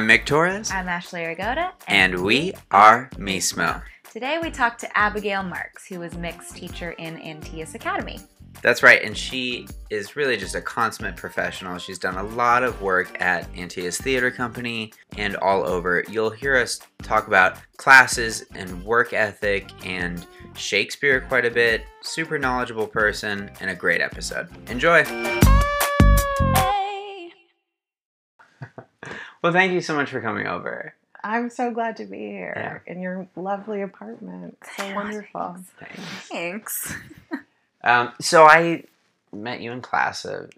I'm Mick Torres, I'm Ashley Rigoda. and we are Mismo. Today we talked to Abigail Marks, who was Mick's teacher in Antaeus Academy. That's right, and she is really just a consummate professional. She's done a lot of work at Antaeus Theater Company and all over. You'll hear us talk about classes and work ethic and Shakespeare quite a bit. Super knowledgeable person and a great episode. Enjoy! Hey! Well, thank you so much for coming over. I'm so glad to be here in your lovely apartment. So wonderful. Thanks. Thanks. Um, so I met you in class. Uh,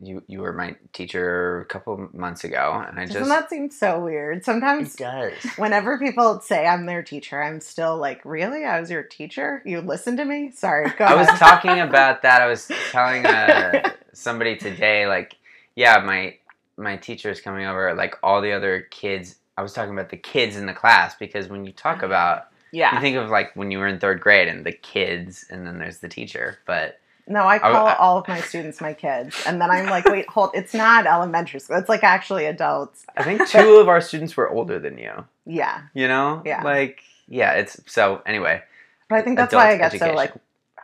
you you were my teacher a couple months ago, and I Doesn't just that seem so weird? Sometimes it does. whenever people say I'm their teacher, I'm still like, really? I was your teacher? You listened to me? Sorry, go I was talking about that. I was telling uh, somebody today, like, yeah, my my teacher is coming over. Like all the other kids, I was talking about the kids in the class because when you talk mm-hmm. about, yeah, you think of like when you were in third grade and the kids, and then there's the teacher. But No, I I- call I- all of my students my kids. And then I'm like, wait, hold, it's not elementary school. It's like actually adults. I think two of our students were older than you. Yeah. You know, Yeah. like yeah. It's so anyway. But I think that's why I get so like,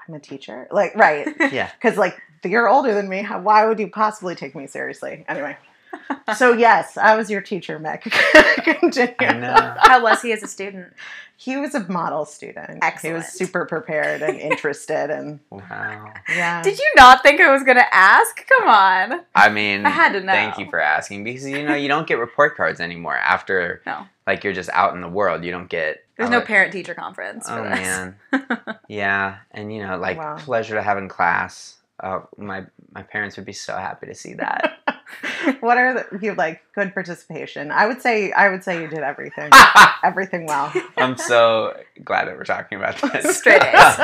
I'm a teacher. Like, right. Yeah. because like you're older than me how, why would you possibly take me seriously anyway so yes i was your teacher mick Continue. I know. How was he as a student? he was a model student Excellent. he was super prepared and interested and Wow. yeah Did you not think I was going to ask? Come on. I mean, I had to know. Thank you for asking because you know you don't get report cards anymore after No. like you're just out in the world. You don't get. There's no parent teacher conference for Oh this. man. yeah, and you know, like Wow. pleasure to have in class. Uh, my my parents would be so happy to see that. what are the you like good participation i would say i would say you did everything everything well I'm so glad that we're talking about this. Straight A's.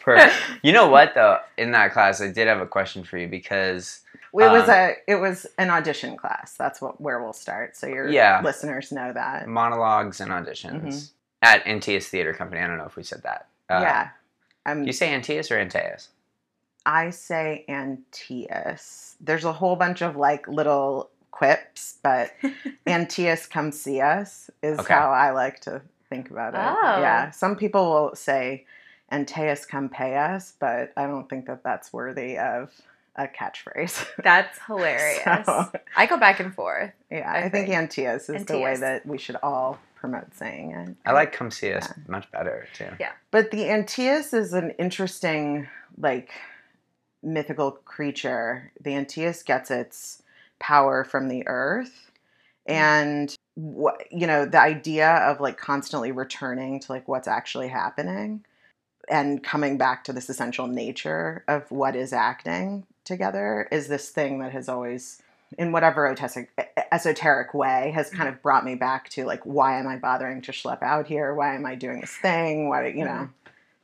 Perfect. You know what though? In that class, I did have a question for you because it was Um, a it was an audition class that's what where we'll start so your Yeah. listeners know that monologues and auditions Mhm. at Antaeus Theater Company. I don't know if we said that. Uh, yeah um, you say Antaeus or Antaeus? I say Antaeus. There's a whole bunch of like little quips, but Antaeus come see us is Okay. how I like to think about it. Oh. Yeah. Some people will say Antaeus come pay us, but I don't think that that's worthy of a catchphrase. That's hilarious. So, I go back and forth. yeah, I I, think think. Antaeus is the way that we should all promote saying it. I like come see us Yeah. much better too. Yeah. But the Antaeus is an interesting, like, mythical creature. The Antaeus gets its power from the earth. Hmm. And, what, you know, the idea of like constantly returning to like what's actually happening and coming back to this essential nature of what is acting together is this thing that has always in whatever esoteric, esoteric way has hmm. kind of brought me back to like why am i bothering to schlep out here? Why am i doing this thing? Why you hmm. know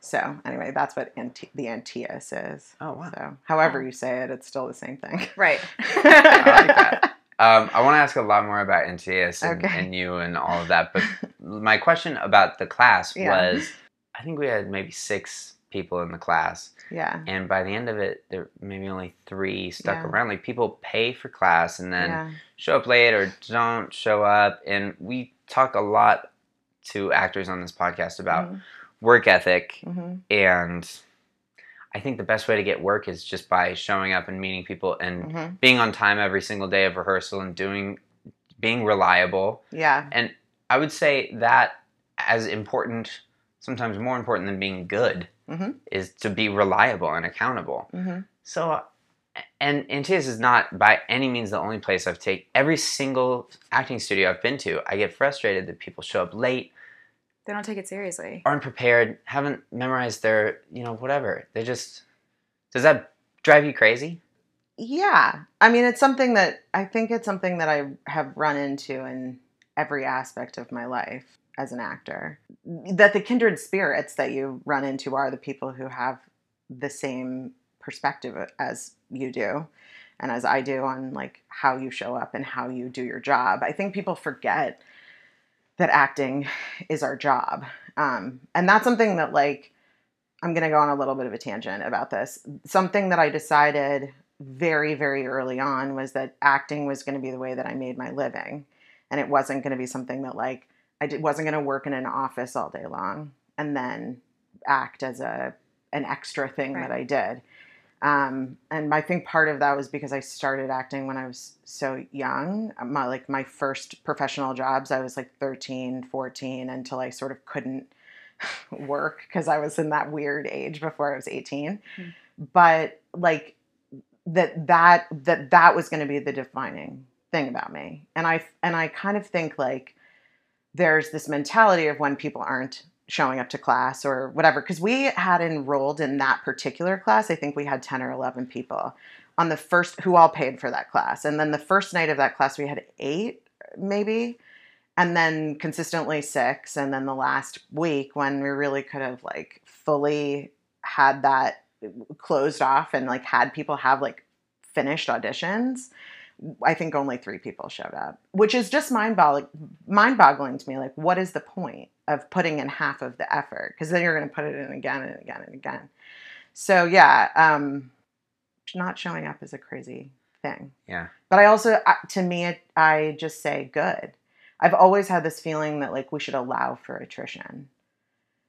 so anyway that's what Ante- the antaeus is Oh wow. so however you say it it's still the same thing Right. I like that. Um, I want to ask a lot more about Antaeus and, Okay. and you and all of that, but my question about the class Yeah. was, I think we had maybe six people in the class, yeah and by the end of it, there maybe only three stuck Yeah. around. Like people pay for class and then yeah show up late or don't show up, and we talk a lot to actors on this podcast about Mhm. Work ethic Mhm. and I think the best way to get work is just by showing up and meeting people and Mhm. being on time every single day of rehearsal and doing being reliable. yeah And I would say that as important, sometimes more important than being good, Mhm. is to be reliable and accountable. Mhm. So and Antaeus is not by any means the only place I've taken every single acting studio I've been to, I get frustrated that people show up late, They don't take it seriously. aren't prepared, haven't memorized their, you know, whatever. They just does that drive you crazy? Yeah. I mean, it's something that I think it's something that I have run into in every aspect of my life as an actor. That the kindred spirits that you run into are the people who have the same perspective as you do and as I do on like how you show up and how you do your job. I think people forget that acting is our job. Um, and that's something that like I'm going to go on a little bit of a tangent about this. Something that I decided very, very early on was that acting was going to be the way that I made my living. and it wasn't going to be something that like I did, wasn't going to work in an office all day long and then act as a an extra thing Right. that I did. Um, and I think part of that was because I started acting when I was so young. My like my first professional jobs, I was like 13, 14 until I sort of couldn't work because I was in that weird age before I was 18. Hmm. But like that that that that was going to be the defining thing about me. And I and I kind of think like there's this mentality of when people aren't showing up to class or whatever because we had enrolled in that particular class i think we had 10 or 11 people on the first who all paid for that class. And then the first night of that class we had eight maybe and then consistently six. And then the last week when we really could have like fully had that closed off and like had people have like finished auditions i think only three people showed up which is just mind-boggling mind-boggling to me like what is the point of putting in half of the effort because then you're going to put it in again and again and again. So yeah um not showing up is a crazy thing. Yeah. but i also uh, to me i just say good. I've always had this feeling that like we should allow for attrition.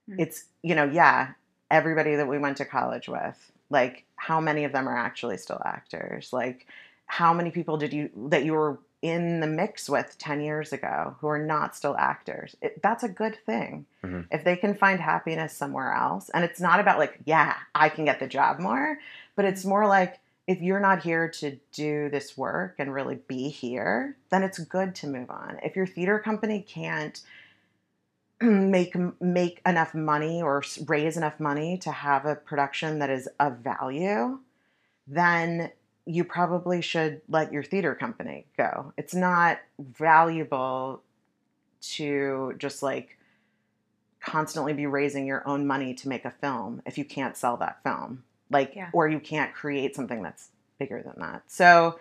Mm. it's you know yeah everybody that we went to college with like how many of them are actually still actors? Like how many people did you that you were in the mix with 10 years ago who are not still actors it, that's a good thing Mhm. if they can find happiness somewhere else and it's not about like yeah i can get the job more but it's more like if you're not here to do this work and really be here then it's good to move on if your theater company can't make make enough money or raise enough money to have a production that is of value then you probably should let your theater company go. It's not valuable to just like constantly be raising your own money to make a film if you can't sell that film. Like Yeah. or you can't create something that's bigger than that. So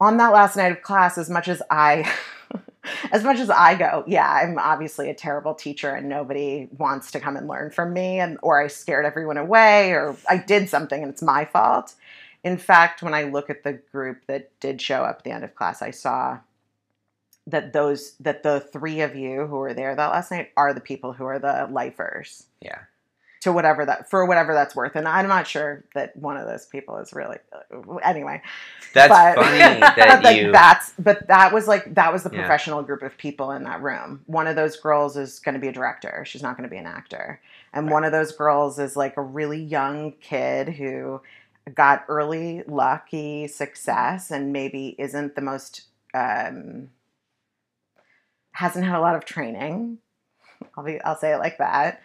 on that last night of class as much as I as much as I go, yeah, I'm obviously a terrible teacher and nobody wants to come and learn from me and or I scared everyone away or I did something and it's my fault. In fact, when I look at the group that did show up at the end of class, I saw that those that the three of you who were there that last night are the people who are the lifers Yeah. to whatever that for whatever that's worth. And I'm not sure that one of those people is really anyway. That's But- funny that you. that's but that was like that was the Yeah. professional group of people in that room. One of those girls is going to be a director. She's not going to be an actor. And Right. one of those girls is like a really young kid who got early lucky success and maybe isn't the most um hasn't had a lot of training. I'll be I'll say it like that.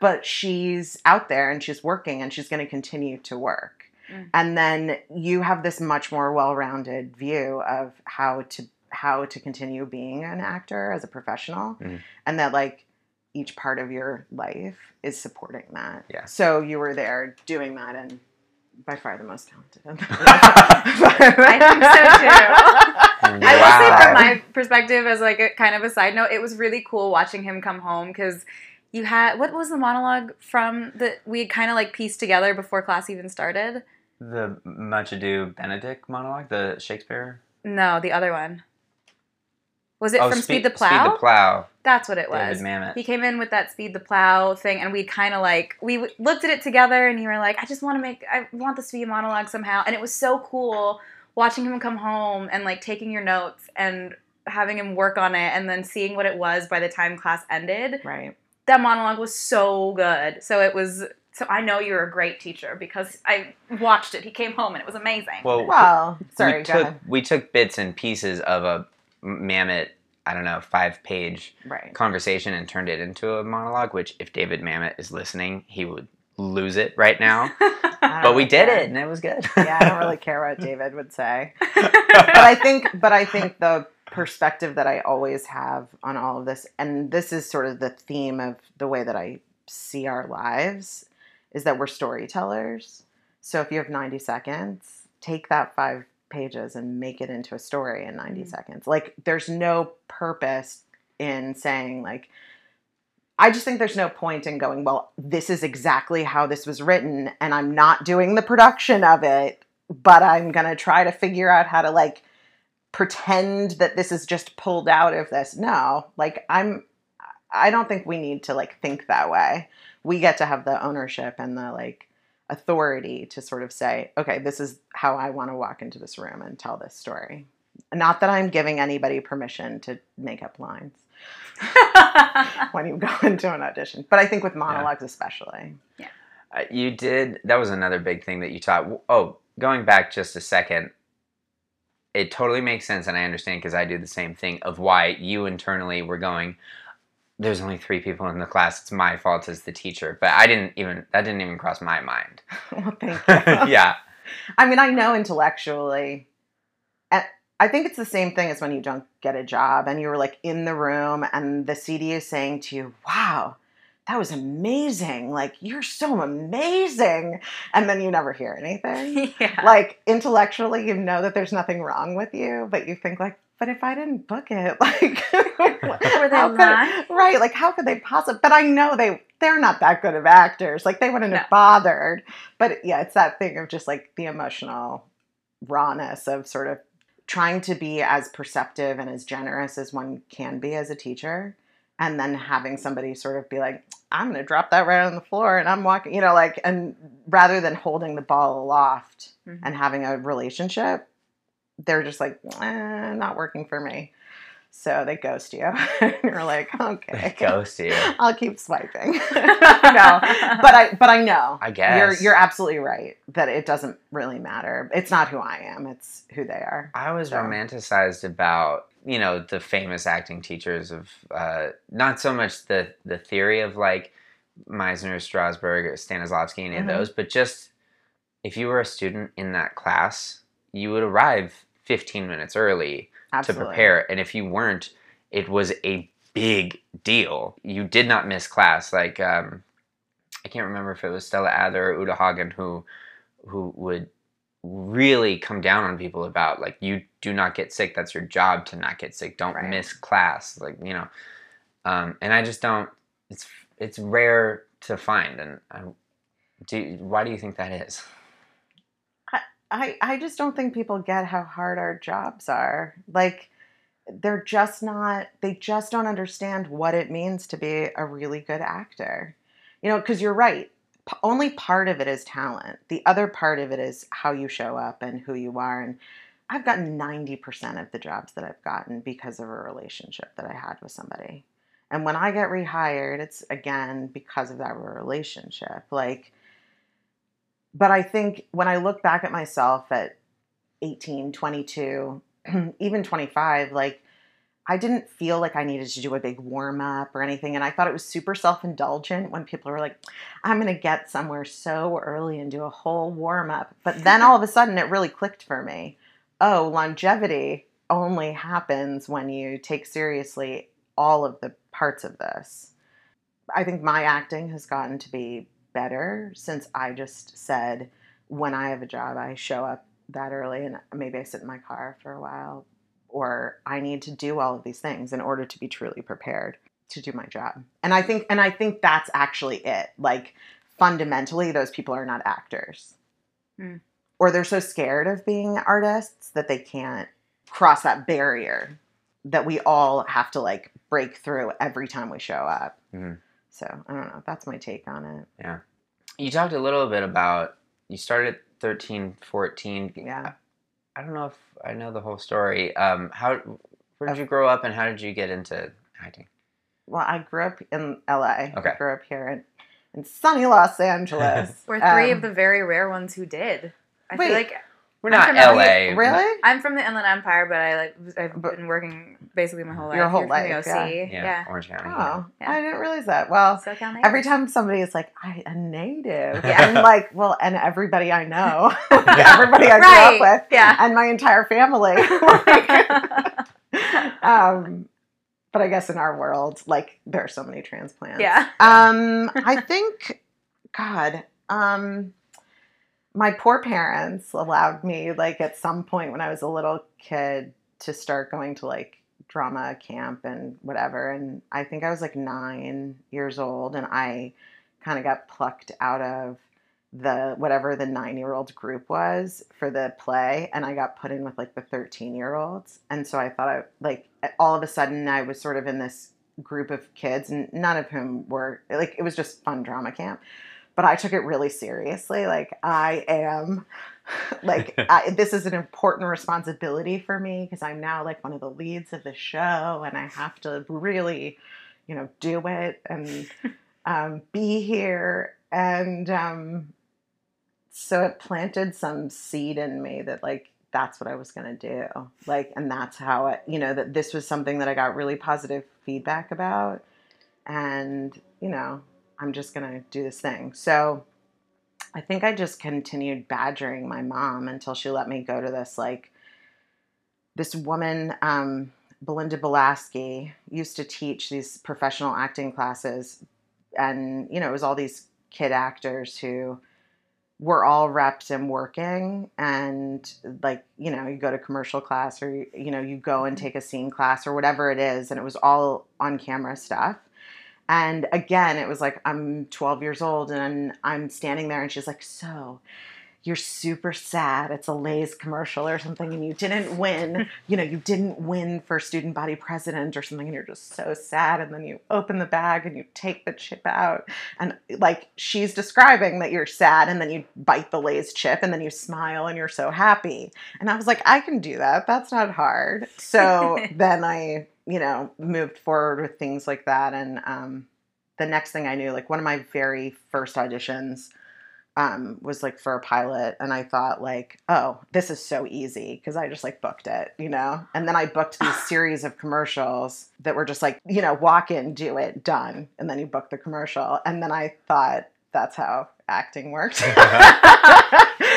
But she's out there and she's working and she's going to continue to work. Mm. And then you have this much more well-rounded view of how to how to continue being an actor as a professional Mhm. and that like each part of your life is supporting that. Yeah. So you were there doing that and by far the most talented. I think so too. I I will say from my perspective, as like a kind of a side note, it was really cool watching him come home because you had what was the monologue from that we had kind of like pieced together before class even started. The Much Ado Benedick monologue, the Shakespeare. No, the other one. Was it oh, from Speed, the Plow? Speed the Plow. That's what it David was. Mamet. He came in with that Speed the Plow thing, and we kind of like we looked at it together, and you were like, "I just want to make, I want this to be a monologue somehow," and it was so cool watching him come home and like taking your notes and having him work on it, and then seeing what it was by the time class ended. right. That monologue was so good. So it was. So I know you're a great teacher because I watched it. He came home and it was amazing. Well, Well, sorry, we took we took bits and pieces of a Mamet, I don't know, five page Right. conversation and turned it into a monologue. Which, if David Mamet is listening, he would lose it right now. But we did care. it, and it was good. yeah, I don't really care what David would say. But I think but I think the perspective that I always have on all of this and this is sort of the theme of the way that I see our lives is that we're storytellers. So if you have 90 seconds, take that 5 pages and make it into a story in 90 Mhm. seconds. Like there's no purpose in saying like I just think there's no point in going, well, this is exactly how this was written, and I'm not doing the production of it, but I'm going to try to figure out how to like pretend that this is just pulled out of this. No, like I'm I don't think we need to like think that way. We get to have the ownership and the like authority to sort of say, okay, this is how I want to walk into this room and tell this story. Not that I'm giving anybody permission to make up lines when you go into an audition, but I think with monologues especially. Uh, you did. That was another big thing that you taught. Oh, going back just a second, it totally makes sense, and I understand because I do the same thing of why you internally were going. There's only three people in the class. It's my fault as the teacher, but I didn't even that didn't even cross my mind. well, thank you. yeah, I mean, I know intellectually. And I think it's the same thing as when you don't get a job and you're like in the room and the CD is saying to you, wow, that was amazing. Like, you're so amazing. And then you never hear anything. yeah. Like, intellectually, you know that there's nothing wrong with you, but you think, like, but if I didn't book it, like, Were they could- right? Like, how could they possibly? But I know they they're not that good of actors. Like, they wouldn't No. have bothered. But yeah, it's that thing of just like the emotional rawness of sort of trying to be as perceptive and as generous as one can be as a teacher, and then having somebody sort of be like, "I'm going to drop that right on the floor," and I'm walking, you know, like, and rather than holding the ball aloft Mhm. and having a relationship, they're just like, eh, not working for me. So they ghost you. and you're like, okay. goes to you. I'll keep swiping. no, but I but I know. I guess You're you're absolutely right that it doesn't really matter. It's not who I am, it's who they are. I was So. romanticized about you know the famous acting teachers of uh, not so much the the theory of like Meisner, Strasberg, or Stanislavski, any Mhm. of those, but just if you were a student in that class, you would arrive 15 minutes early Absolutely. to prepare, and if you weren't, it was a big deal. You did not miss class. Like um, I can't remember if it was Stella Adler or Uta Hagen who who would really come down on people about like you do not get sick that's your job to not get sick don't Right. miss class like you know um, and i just don't it's it's rare to find and I, do why do you think that is I, I just don't think people get how hard our jobs are. Like they're just not they just don't understand what it means to be a really good actor. You know, because you're right. P- only part of it is talent. The other part of it is how you show up and who you are. And I've gotten 90% of the jobs that I've gotten because of a relationship that I had with somebody. And when I get rehired, it's again because of that relationship. Like, but I think when I look back at myself at 18, 22, even 25, like I didn't feel like I needed to do a big warm up or anything. And I thought it was super self indulgent when people were like, I'm going to get somewhere so early and do a whole warm up. But then all of a sudden it really clicked for me. Oh, longevity only happens when you take seriously all of the parts of this. I think my acting has gotten to be better since I just said, when I have a job, I show up that early and maybe I sit in my car for a while, or I need to do all of these things in order to be truly prepared to do my job. And I think and I think that's actually it. Like fundamentally those people are not actors. Hmm. Or they're so scared of being artists that they can't cross that barrier that we all have to like break through every time we show up. Mhm. So, I don't know. That's my take on it. Yeah. You talked a little bit about you started at 13 14 Yeah. i don't know if i know the whole story um how where did you grow up and how did you get into acting Well, I grew up in LA. Okay. I grew up here in, in sunny Los Angeles. We're three Um, of the very rare ones who did. I Wait. feel like we're not from la LA. Really? I'm from the Inland Empire, but I like I've But- been working basically my whole life. Your whole You're the life, OC. yeah, yeah. orange county Oh, Yeah. I didn't realize that. Well, SoCal native. every time somebody is like, a native. Yeah. I'm like, well, and everybody I know, everybody I grew right. up with, Yeah. and my entire family. um, but I guess in our world, like there are so many transplants. yeah. Um, I think, God, um, my poor parents allowed me, like, at some point when I was a little kid, to start going to like drama camp and whatever. And I think I was like nine years old, and I kind of got plucked out of the whatever the nine year old group was for the play and I got put in with like the 13 year olds. And so I thought I like all of a sudden I was sort of in this group of kids and none of whom were like it was just fun drama camp. But I took it really seriously. Like I am like I, this is an important responsibility for me because I'm now like one of the leads of the show and I have to really, you know, do it and um, be here and um, so it planted some seed in me that like that's what I was going to do. Like, and that's how it, you know, that this was something that I got really positive feedback about. And, you know, I'm just going to do this thing. So I think I just continued badgering my mom until she let me go to this, like, this woman, um, Belinda Belaski, used to teach these professional acting classes. And, you know, it was all these kid actors who, we're all reps and working and like you know you go to commercial class or you know you go and take a scene class or whatever it is and it was all on camera stuff and again it was like i'm 12 years old and i'm standing there and she's like so you're super sad. It's a Lay's commercial or something, and you didn't win. you know, you didn't win for student body president or something, and you're just so sad. And then you open the bag and you take the chip out, and like she's describing that you're sad, and then you bite the Lay's chip, and then you smile, and you're so happy. And I was like, I can do that. That's not hard. So then I, you know, moved forward with things like that, and um, the next thing I knew, like one of my very first auditions um, was like for a pilot and I thought like, oh, this is so easy because I just like booked it, you know? And then I booked these series of commercials that were just like, you know, walk in, do it, done. And then you book the commercial. And then I thought that's how acting worked. Because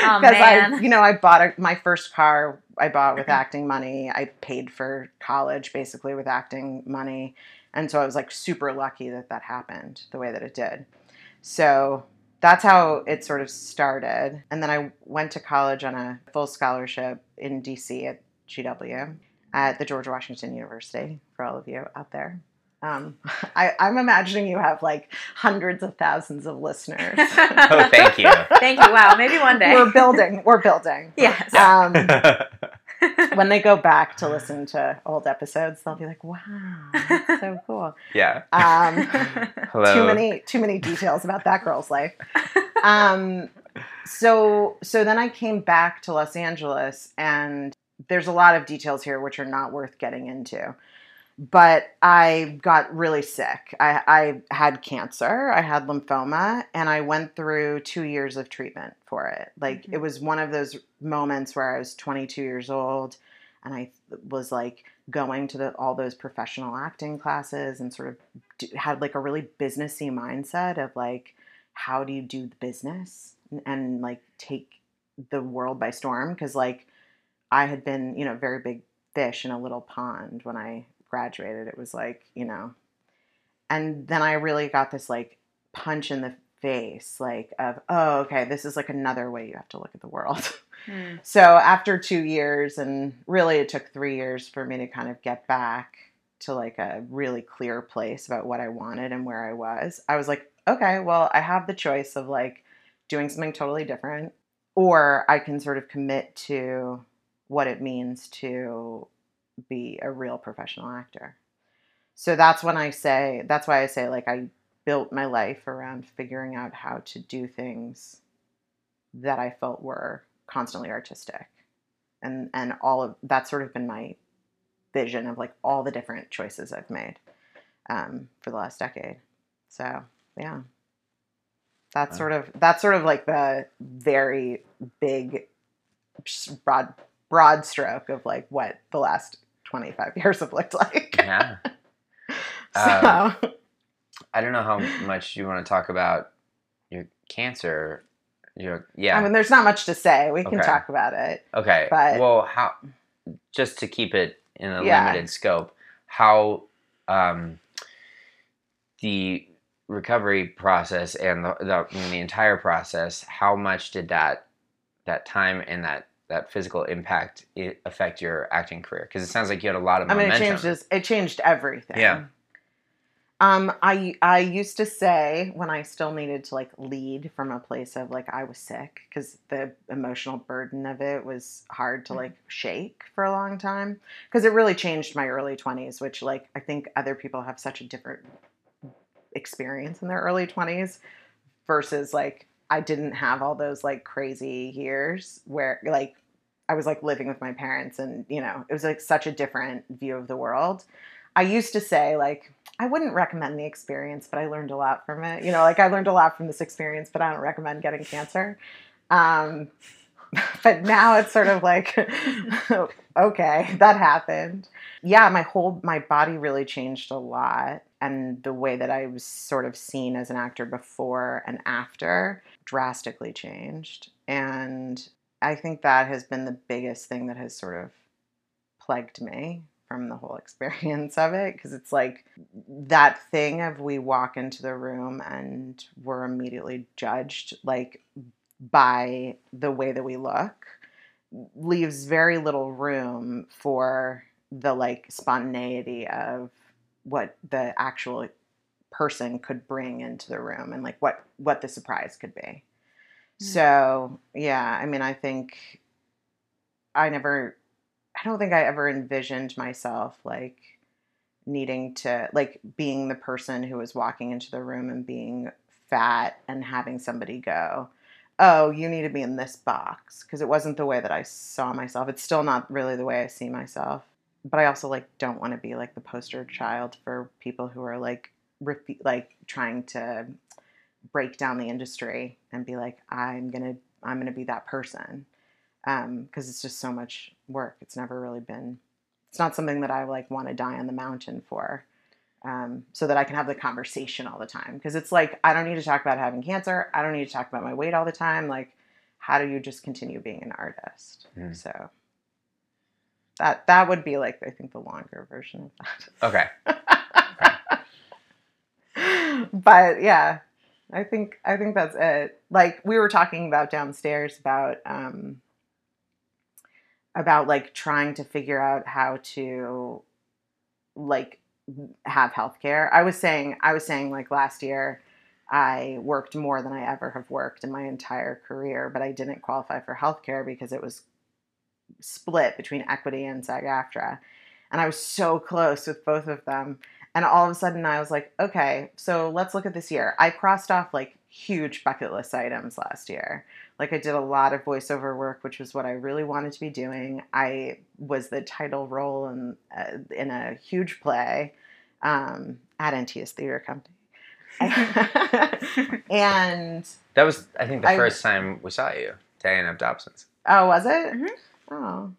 oh, I, you know, I bought a, my first car, I bought with acting money. I paid for college basically with acting money. And so I was like super lucky that that happened the way that it did. So that's how it sort of started. And then I went to college on a full scholarship in DC at GW at the George Washington University for all of you out there. Um, I, am I'm imagining you have like hundreds of thousands of listeners. oh, thank you. thank you. Wow. Maybe one day. We're building. We're building. Yes. Um, when they go back to listen to old episodes, they'll be like, "Wow, that's so cool." Yeah. Um, Hello. too many, too many details about that girl's life. Um, so, so then I came back to Los Angeles, and there's a lot of details here which are not worth getting into but I got really sick. I, I, had cancer, I had lymphoma, and I went through two years of treatment for it. Like, mm-hmm. it was one of those moments where I was 22 years old and I was like going to the, all those professional acting classes and sort of had like a really businessy mindset of like, how do you do the business and, and like take the world by storm? Because, like, I had been, you know, very big fish in a little pond when I graduated. It was like, you know, and then I really got this like punch in the face, like of, oh, okay, this is like another way you have to look at the world. Mm. So after two years, and really it took three years for me to kind of get back to like a really clear place about what I wanted and where I was, I was like, okay, well, I have the choice of like doing something totally different, or I can sort of commit to what it means to be a real professional actor. So that's when I say, that's why I say, like, I built my life around figuring out how to do things that I felt were constantly artistic. And, and all of that's sort of been my vision of like all the different choices I've made um, for the last decade. So yeah, that's wow. sort of that's sort of like the very big broad broad stroke of like what the last 25 years have looked like. yeah. so. Um, I don't know how much you want to talk about your cancer. Your yeah. I mean, there's not much to say. We can okay. talk about it. Okay. But well, how? Just to keep it in a yeah. limited scope, how um, the recovery process and the, the, the entire process, how much did that that time and that that physical impact affect your acting career? Because it sounds like you had a lot of. I mean, it changed. It changed everything. Yeah. Um, I I used to say when I still needed to like lead from a place of like I was sick because the emotional burden of it was hard to Mhm. like shake for a long time because it really changed my early twenties, which like I think other people have such a different experience in their early twenties versus like I didn't have all those like crazy years where like I was like living with my parents and you know it was like such a different view of the world. I used to say like I wouldn't recommend the experience, but I learned a lot from it. You know, like I learned a lot from this experience, but I don't recommend getting cancer. Um, but now it's sort of like, okay, that happened. Yeah, my whole my body really changed a lot, and the way that I was sort of seen as an actor before and after drastically changed. And I think that has been the biggest thing that has sort of plagued me from the whole experience of it because it's like that thing of we walk into the room and we're immediately judged like by the way that we look leaves very little room for the like spontaneity of what the actual person could bring into the room and like what what the surprise could be. Mm. so yeah i mean i think i never i don't think i ever envisioned myself like needing to like being the person who was walking into the room and being fat and having somebody go oh you need to be in this box because it wasn't the way that i saw myself. It's still not really the way i see myself. But i also like don't want to be like the poster child for people who are like like trying to break down the industry and be like i'm gonna i'm gonna be that person Um because it's just so much work it's never really been it's not something that i like want to die on the mountain for um, so that i can have the conversation all the time because it's like i don't need to talk about having cancer i don't need to talk about my weight all the time like how do you just continue being an artist Hmm. so that that would be like i think the longer version of that. Okay. but yeah i think i think that's it like we were talking about downstairs about um about like trying to figure out how to like have healthcare i was saying i was saying like last year i worked more than i ever have worked in my entire career but i didn't qualify for healthcare because it was split between equity and SAG-AFTRA. And I was so close with both of them. And all of a sudden I was like, okay, so let's look at this year. I crossed off like huge bucket list items last year. Like I did a lot of voiceover work, which was what I really wanted to be doing. I was the title role in, uh, in a huge play um, at Antaeus Theater Company. and That was, I think, the I- first time we saw you, Diana of Dobson's. oh, was it? Mhm. Oh,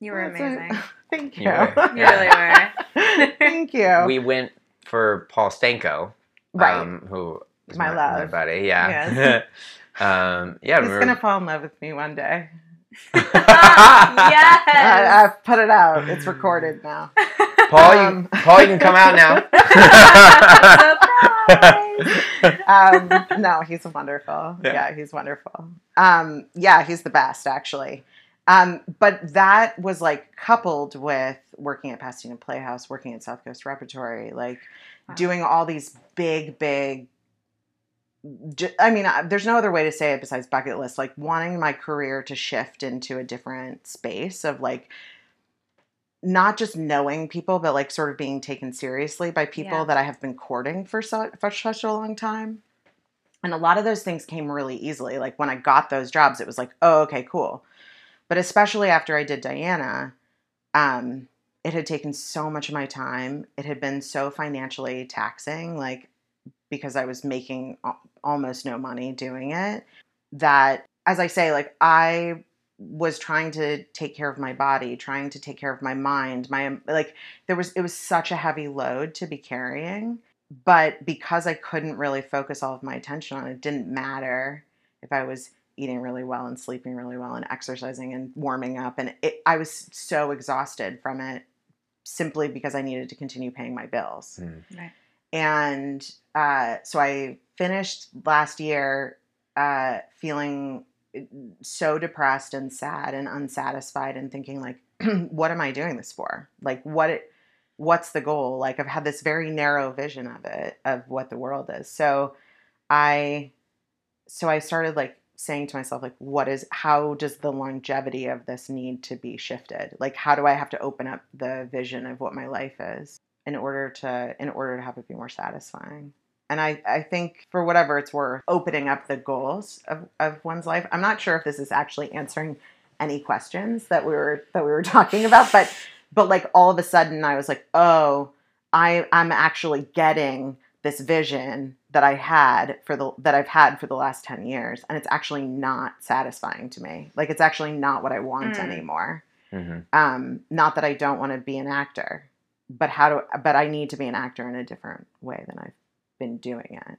You were That's a- amazing. Thank you. You were. You really were. Thank you. We went for Paul Stanko, right. um, who is My my, love. my buddy. Yeah. Yes. um, yeah. He's we were- gonna fall in love with me one day. yes. I, I've put it out. It's recorded now. Paul, Um, you, Paul, you can come out now. Surprise! um, no, he's wonderful. Yeah. Yeah. he's wonderful. Um, yeah, he's the best actually. Um, but that was like coupled with working at Pasadena Playhouse, working at South Coast Repertory, like Wow. doing all these big, big. ju- I mean, there's no other way to say it besides bucket list. Like wanting my career to shift into a different space of like not just knowing people, but like sort of being taken seriously by people Yeah. that I have been courting for, so, for such a long time. And a lot of those things came really easily. Like when I got those jobs, it was like, oh, okay, cool. But especially after I did Diana, um, it had taken so much of my time. It had been so financially taxing, like because I was making almost no money doing it, that as I say, like I was trying to take care of my body, trying to take care of my mind, my like there was it was such a heavy load to be carrying, but because I couldn't really focus all of my attention on it, it didn't matter if I was eating really well and sleeping really well and exercising and warming up and it, I was so exhausted from it simply because I needed to continue paying my bills. Mm. Right. And uh, so I finished last year uh, feeling so depressed and sad and unsatisfied and thinking like, what am I doing this for? Like what it, what's the goal? Like I've had this very narrow vision of it, of what the world is. So I so I started like saying to myself like what is how does the longevity of this need to be shifted? Like how do I have to open up the vision of what my life is in order to in order to have it be more satisfying? And I, I think for whatever it's worth, opening up the goals of, of one's life. I'm not sure if this is actually answering any questions that we were that we were talking about, but but like all of a sudden I was like, oh, I I'm actually getting this vision that I had for the that I've had for the last 10 years and it's actually not satisfying to me. Like it's actually not what I want Mm. anymore. hmm Um not that I don't want to be an actor, but how do but I need to be an actor in a different way than I've been doing it.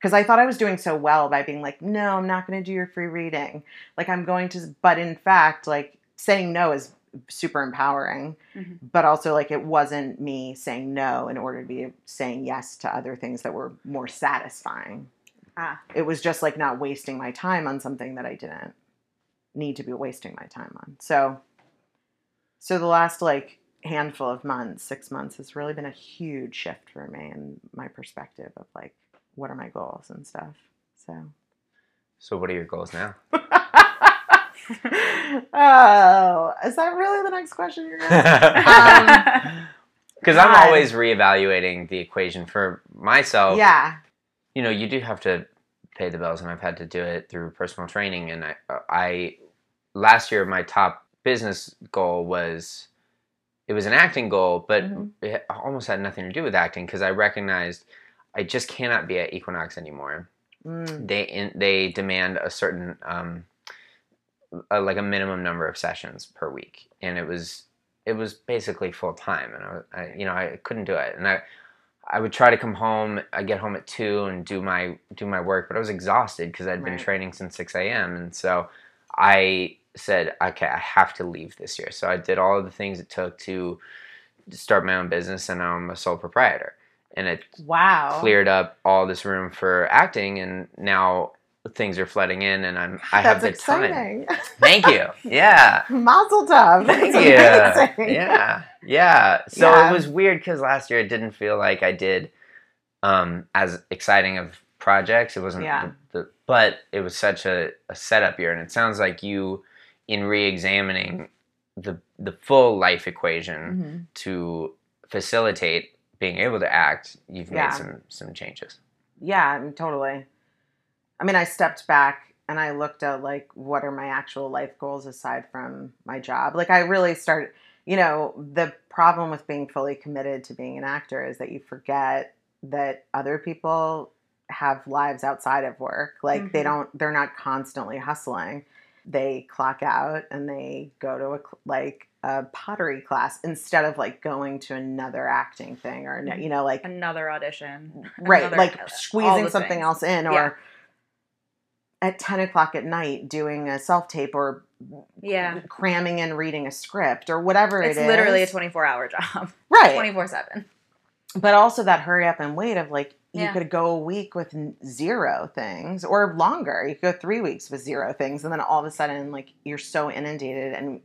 Cuz I thought I was doing so well by being like, "No, I'm not going to do your free reading." Like I'm going to but in fact, like saying no is super empowering Mhm. but also like it wasn't me saying no in order to be saying yes to other things that were more satisfying. Ah. It was just like not wasting my time on something that I didn't need to be wasting my time on. So so the last like handful of months, 6 months has really been a huge shift for me and my perspective of like what are my goals and stuff. So So, what are your goals now? oh, is that really the next question you're gonna ask? Um, Because I'm God. always reevaluating the equation for myself. yeah. you know, you do have to pay the bills, and I've had to do it through personal training. And I, I last year my top business goal was it was an acting goal, but Mhm. it almost had nothing to do with acting because I recognized I just cannot be at Equinox anymore. Mm. They in, they demand a certain um, a, like a minimum number of sessions per week, and it was it was basically full time, and I, was- I you know I couldn't do it, and I I would try to come home. I get home at two and do my do my work, but I was exhausted because I'd been training since six a.m. And so I said, okay, I have to leave this year. So I did all of the things it took to start my own business, and now I'm a sole proprietor. And it Wow. cleared up all this room for acting, and now things are flooding in, and I'm I have That's the time. exciting. Thank you. Yeah. Mazel tov. Thank That's you. amazing. Yeah, yeah. So Yeah. it was weird because last year it didn't feel like I did um, as exciting of projects. It wasn't, Yeah. the, the, but it was such a, a setup year, and it sounds like you, in re-examining the the full life equation Mhm. to facilitate being able to act, you've made some some changes. Yeah, totally. I mean, I stepped back and I looked at like what are my actual life goals aside from my job. Like I really started, you know, the problem with being fully committed to being an actor is that you forget that other people have lives outside of work. Like they Mhm. don't they're not constantly hustling. They clock out and they go to a like a pottery class instead of like going to another acting thing or Mhm. you know like Another audition. right another- like squeezing something things. else in or Yeah. At 10 o'clock at night doing a self-tape or Yeah. cramming and reading a script or whatever It's it is literally a 24 hour job. right 24 7. but also that hurry up and wait of like you Yeah. could go a week with zero things or longer you could go three weeks with zero things and then all of a sudden like you're so inundated and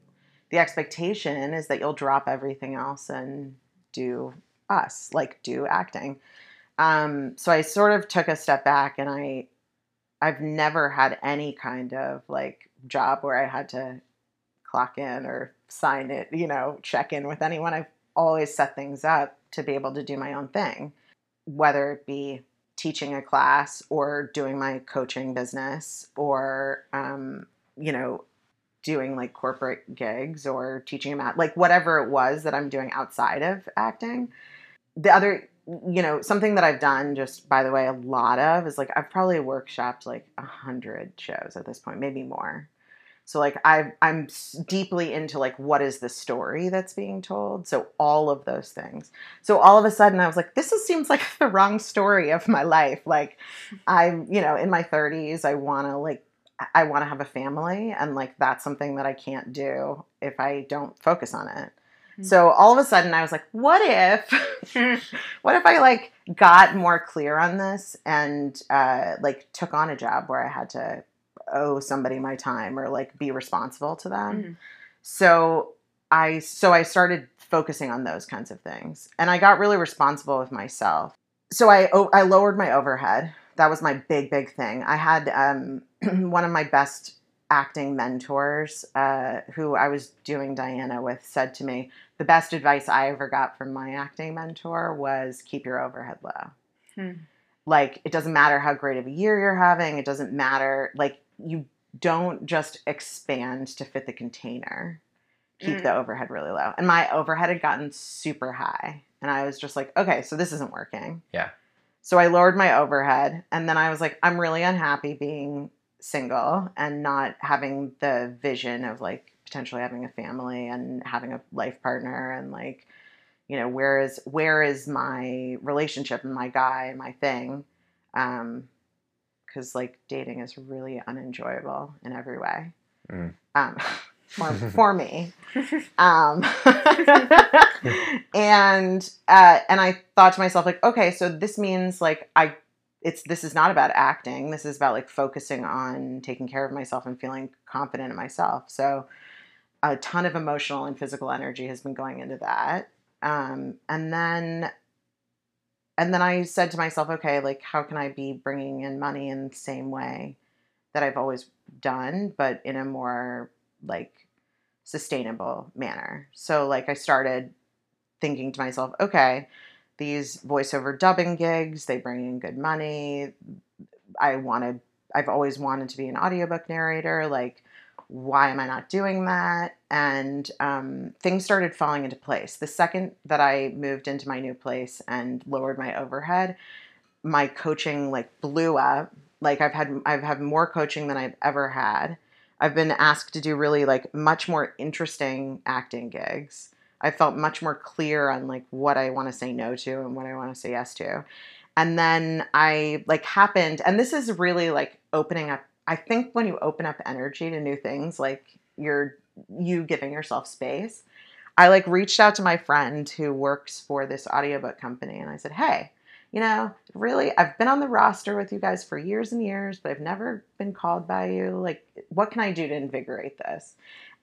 the expectation is that you'll drop everything else and do us like do acting um, so i sort of took a step back and i i've never had any kind of like job where i had to clock in or sign it you know check in with anyone. I've always set things up to be able to do my own thing whether it be teaching a class or doing my coaching business or um, you know doing like corporate gigs or teaching them at like whatever it was that i'm doing outside of acting. The other you know something that i've done just by the way a lot of is like i've probably workshopped like a hundred shows at this point maybe more so like I I'm deeply into like what is the story that's being told. So all of those things. So all of a sudden I was like this is, seems like the wrong story of my life. Like I'm, you know, in my 30s I want to like I want to have a family and like that's something that I can't do if I don't focus on it. So all of a sudden I was like what if what if I like got more clear on this and uh, like took on a job where I had to owe somebody my time or like be responsible to them. Mhm. So I so I started focusing on those kinds of things. And I got really responsible with myself. So I, I lowered my overhead. That was my big big thing. I had um, one of my best acting mentors uh, who I was doing Diana with said to me, the best advice I ever got from my acting mentor was keep your overhead low. Hmm. Like it doesn't matter how great of a year you're having, it doesn't matter like you don't just expand to fit the container. Keep Mm. the overhead really low. And my overhead had gotten super high. And I was just like, okay, so this isn't working. Yeah. So I lowered my overhead. And then I was like, I'm really unhappy being single and not having the vision of like potentially having a family and having a life partner and like you know where is where is my relationship and my guy and my thing? Um because like dating is really unenjoyable in every way. Mm. um for, for me. Um and uh and i thought to myself like okay so this means like i it's this is not about acting. This is about like focusing on taking care of myself and feeling confident in myself. So a ton of emotional and physical energy has been going into that. Um, and then and then i said to myself okay like how can i be bringing in money in the same way that i've always done but in a more like sustainable manner? So like i started thinking to myself okay these voiceover dubbing gigs they bring in good money. I wanted i've always wanted to be an audiobook narrator like why am i not doing that? And um, things started falling into place. The second that i moved into my new place and lowered my overhead my coaching like blew up. Like i've had i've had more coaching than i've ever had. I've been asked to do really like much more interesting acting gigs I felt much more clear on like what I want to say no to and what I want to say yes to. And then I like happened, and this is really like opening up. I think when you open up energy to new things, like you're you giving yourself space. I like reached out to my friend who works for this audiobook company and I said, Hey, you know, really, I've been on the roster with you guys for years and years, but I've never been called by you. Like, what can I do to invigorate this?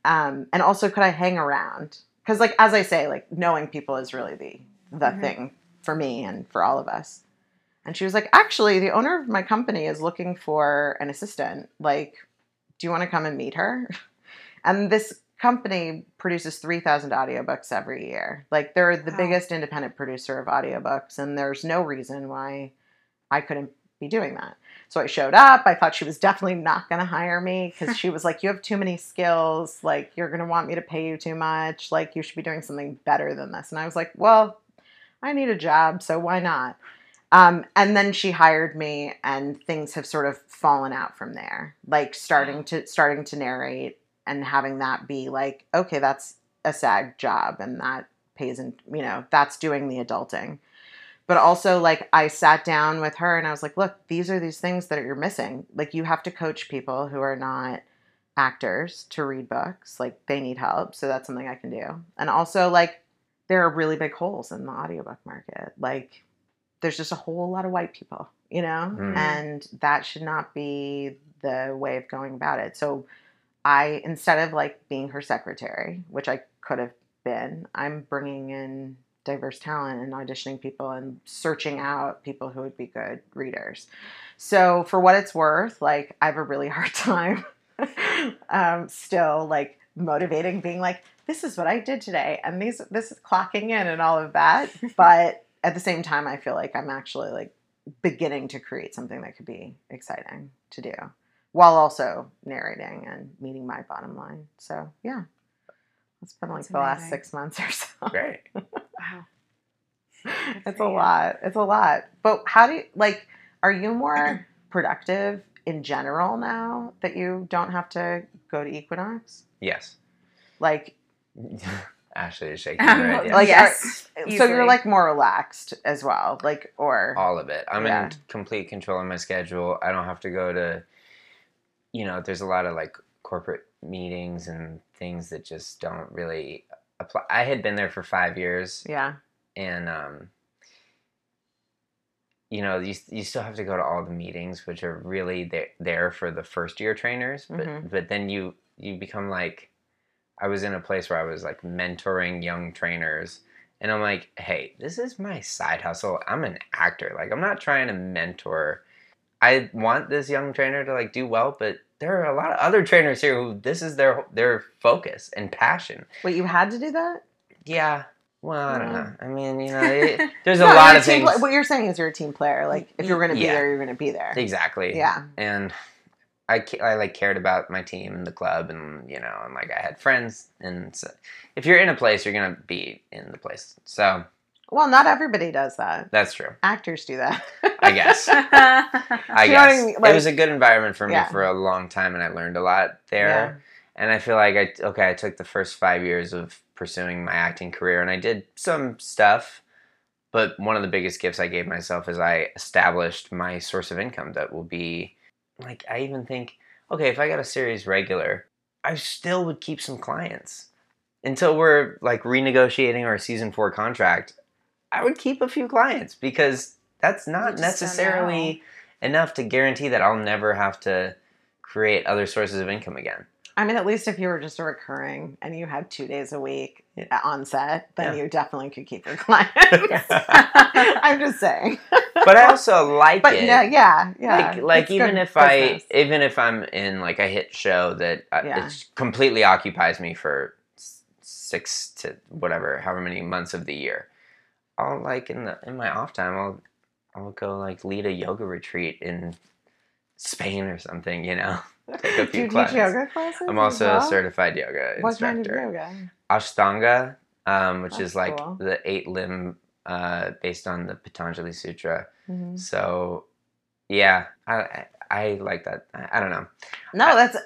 Um, and also, could I hang around? Because like as i say like knowing people is really the the Mhm. thing for me and for all of us and she was like actually the owner of my company is looking for an assistant like do you want to come and meet her and this company produces 3000 audiobooks every year like they're the Wow. biggest independent producer of audiobooks and there's no reason why i couldn't be doing that so I showed up. I thought she was definitely not going to hire me because she was like, You have too many skills. Like, you're going to want me to pay you too much. Like, you should be doing something better than this. And I was like, Well, I need a job. So why not? Um, and then she hired me, and things have sort of fallen out from there. Like starting to starting to narrate and having that be like, okay, that's a SAG job, and that pays, and you know, that's doing the adulting but also like I sat down with her and I was like, look, these are these things that you're missing. Like you have to coach people who are not actors to read books. Like they need help. So that's something I can do. And also like there are really big holes in the audiobook market. Like there's just a whole lot of white people, you know? Mhm. And that should not be the way of going about it. So I instead of like being her secretary, which I could have been, I'm bringing in diverse talent and auditioning people and searching out people who would be good readers. So for what it's worth, like I have a really hard time um, still like motivating being like this is what I did today and these this is clocking in and all of that. But at the same time I feel like I'm actually like beginning to create something that could be exciting to do while also narrating and meeting my bottom line. So yeah. It's been like That's the last six months or so. Great. Wow. it's a lot. It's a lot. But how do you like are you more productive in general now that you don't have to go to Equinox? Yes. Like Ashley is shaking her head. yes. Like, yes. so you're like more relaxed as well. Like or all of it. I'm Yeah. in complete control of my schedule. I don't have to go to, you know, there's a lot of like corporate meetings and things that just don't really apply. I had been there for five years, yeah. And um, you know, you you still have to go to all the meetings, which are really there there for the first year trainers, but Mhm. but then you you become like I was in a place where I was like mentoring young trainers. And I'm like, hey, this is my side hustle. I'm an actor. Like, I'm not trying to mentor. I want this young trainer to like do well, but there are a lot of other trainers here who this is their their focus and passion. Wait, you had to do that? Yeah. Well, I don't know. I mean, you know, it, there's a lot of a things. pla- what you're saying is you're a team player. Like if you're going to be Yeah. there, you're going to be there. Exactly. Yeah. And I, I like cared about my team and the club and you know and like I had friends and so if you're in a place you're gonna be in the place so Well, not everybody does that. that's true Actors do that. I guess I what I guess mean? it was a good environment for me Yeah. for a long time and I learned a lot there and I feel like I okay I took the first five years of pursuing my acting career and I did some stuff but one of the biggest gifts I gave myself is I established my source of income that will be like I even think okay if I got a series regular I still would keep some clients until we're like renegotiating our season four contract I would keep a few clients because that's not necessarily enough to guarantee that I'll never have to create other sources of income again. I mean, at least if you were just a recurring and you had two days a week Yeah. on set, then Yeah. you definitely could keep your clients. I'm just saying. but I also like But it. yeah, yeah, yeah. like, like even if I even if I'm in like a hit show that uh, Yeah. it completely occupies me for six to whatever however many months of the year, I'll like in the in my off time I'll I'll go like lead a yoga retreat in Spain or something. You know, take a do few you teach classes. yoga classes? I'm also well? a certified yoga What kind instructor. of yoga? Ashtanga, um, which That's is like cool. the eight limb uh, based on the Patanjali Sutra. Mhm. So, yeah, I, I, I like that. I, I don't know. No, that's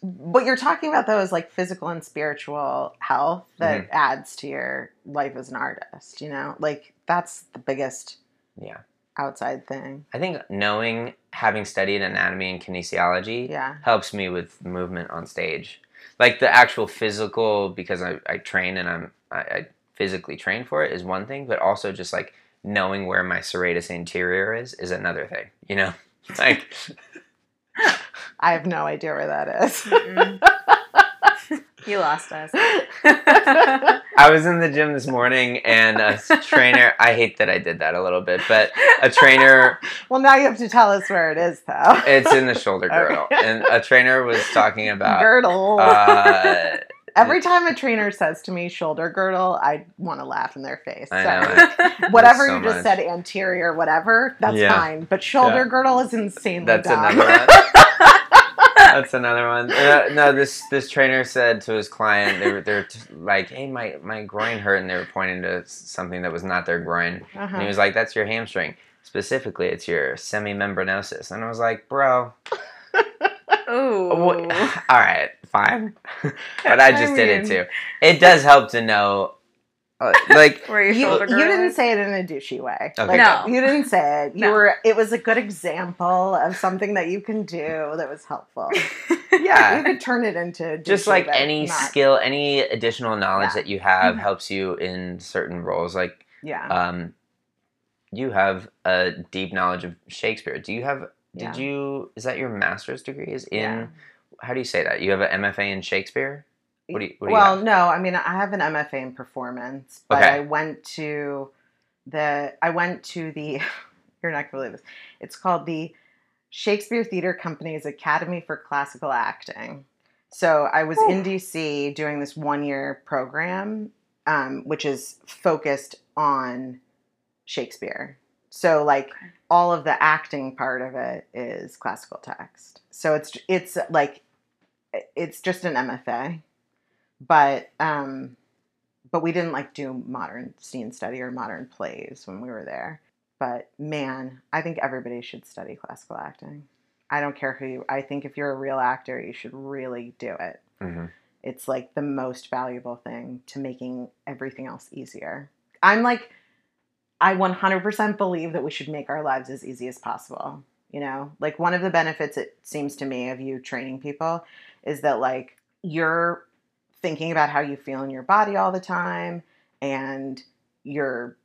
what you're talking about though is like physical and spiritual health that Mm-hmm. adds to your life as an artist, you know? Like that's the biggest Yeah. Outside thing. I think knowing, having studied anatomy and kinesiology Yeah. helps me with movement on stage. Like the actual physical, because I, I train and I'm I, I physically train for it is one thing, but also just like knowing where my serratus anterior is is another thing. You know, like I have no idea where that is. Mm. You lost us. I was in the gym this morning and a trainer. I hate that I did that a little bit, but a trainer. well, now you have to tell us where it is, though. It's in the shoulder girdle, Okay. and a trainer was talking about. girdle. Uh, Every time a trainer says to me shoulder girdle, I want to laugh in their face. I Sorry. know. Whatever so you just much. said, anterior, whatever, that's Yeah. fine. But shoulder Yeah. girdle is insanely That's dumb. another. That's another one. Uh, no, this this trainer said to his client, they were they're t- like, "Hey, my my groin hurt," and they were pointing to something that was not their groin, and Uh-huh. he was like, "That's your hamstring." Specifically, it's your semimembranosus, and I was like, "Bro, Ooh. All right, fine," but I just I did it too. It does help to know, uh, like, You, you girdle didn't say it in a douchey way. Okay. Like, No. you didn't say it. You No. were. It was a good example of something that you can do that was helpful. Yeah, you could turn it into just like but any not- skill, any additional knowledge Yeah. that you have Mhm. helps you in certain roles, like. Yeah. um, you have a deep knowledge of Shakespeare. Do you have? Did Yeah. you? Is that your master's degree? Is in? Yeah. How do you say that? You have an MFA in Shakespeare. What do you? What do well, you no, I mean I have an MFA in performance, but Okay. I went to the I went to the you're not gonna believe this. It's called the Shakespeare Theater Company's Academy for Classical Acting. So I was in DC doing this one year program, um, which is focused on Shakespeare. So like all of the acting part of it is classical text. So it's it's like it's just an MFA, but um, but we didn't like do modern scene study or modern plays when we were there. But man, I think everybody should study classical acting. I don't care who you. I think if you're a real actor, you should really do it. Mhm. It's like the most valuable thing to making everything else easier. I'm like, I 100% believe that we should make our lives as easy as possible. You know, like one of the benefits it seems to me of you training people is that like you're thinking about how you feel in your body all the time and you're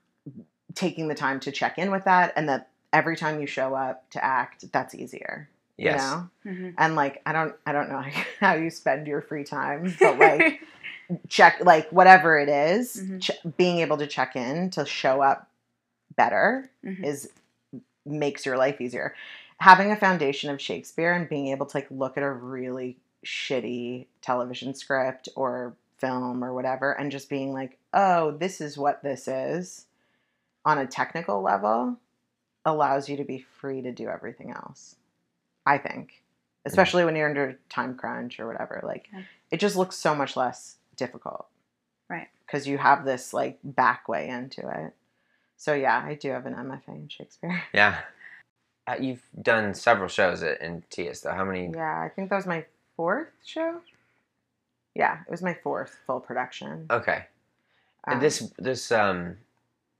taking the time to check in with that and that every time you show up to act that's easier Yes. you know Mhm. and like i don't i don't know how you spend your free time but like check like whatever it is, Mhm. ch- being able to check in to show up better Mhm. is makes your life easier. Having a foundation of Shakespeare and being able to like look at a really shitty television script or film or whatever and just being like, "Oh, this is what this is." On a technical level allows you to be free to do everything else. I think. Especially when you're under time crunch or whatever. Like Yeah. it just looks so much less difficult. Right. Because you have this like back way into it. So yeah, I do have an MFA in Shakespeare. Yeah. Uh, you've done several shows at Antaeus though. How many? Yeah, I think that was my fourth show. Yeah, it was my fourth full production. Okay. And Um, this this um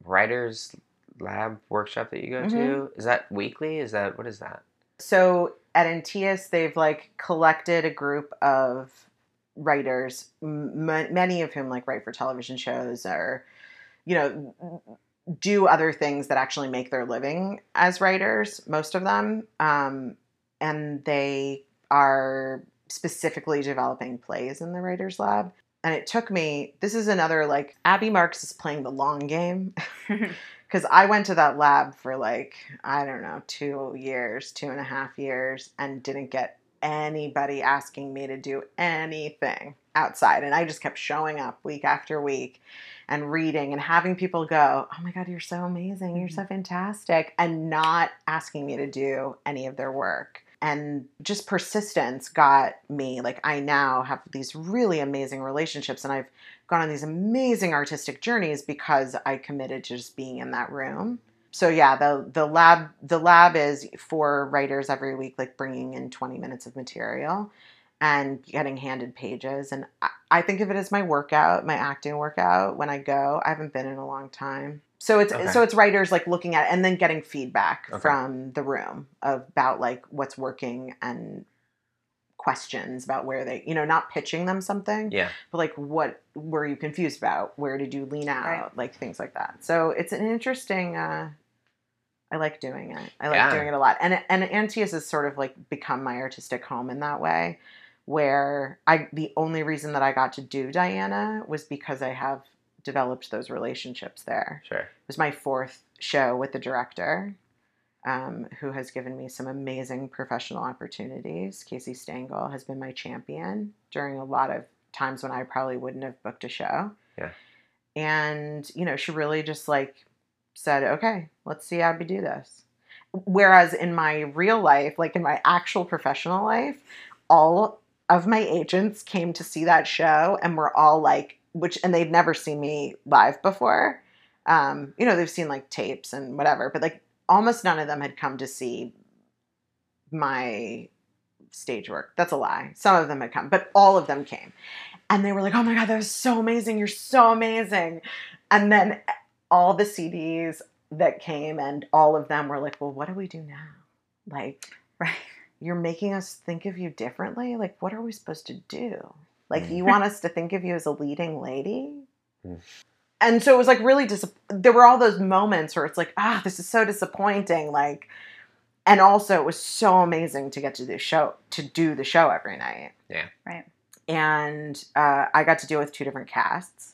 writers lab workshop that you go to Mm-hmm. is that weekly? Is that what is that? so at Antaeus, they've like collected a group of writers, m- many of whom like write for television shows or, you know, do other things that actually make their living as writers. Most of them, um, and they are specifically developing plays in the writers lab. And it took me. This is another like Abby Marks is playing the long game. because I went to that lab for like I don't know two years, two and a half years, and didn't get anybody asking me to do anything outside, and I just kept showing up week after week and reading and having people go, "Oh my god, you're so amazing, you're mm-hmm. so fantastic," and not asking me to do any of their work. And just persistence got me like I now have these really amazing relationships, and I've gone on these amazing artistic journeys because I committed to just being in that room. So yeah, the the lab the lab is for writers every week, like bringing in twenty minutes of material and getting handed pages. And I, I think of it as my workout, my acting workout. When I go, I haven't been in a long time. So it's Okay. so it's writers like looking at it and then getting feedback Okay. from the room about like what's working and questions about where they you know not pitching them something Yeah. but like what were you confused about where did you lean out Right. like things like that so it's an interesting uh i like doing it i like Yeah. doing it a lot and and Antaeus has sort of like become my artistic home in that way where i the only reason that i got to do diana was because i have developed those relationships there Sure. it was my fourth show with the director, um, who has given me some amazing professional opportunities. Casey Stangl has been my champion during a lot of times when I probably wouldn't have booked a show. Yeah. And, you know, she really just like said, okay, let's see Abby do this. Whereas in my real life, like in my actual professional life, all of my agents came to see that show and were all like, which, and they'd never seen me live before um, you know, they've seen like tapes and whatever, but like almost none of them had come to see my stage work. That's a lie. Some of them had come, but all of them came. And they were like, oh my God, that was so amazing. You're so amazing. And then all the CDs that came, and all of them were like, well, what do we do now? Like, right. you're making us think of you differently. Like, what are we supposed to do? Like, you want us to think of you as a leading lady? Mm. And so it was like really dis. There were all those moments where it's like, ah, this is so disappointing. Like, and also it was so amazing to get to the show to do the show every night. Yeah. Right. And uh, I got to deal with two different casts.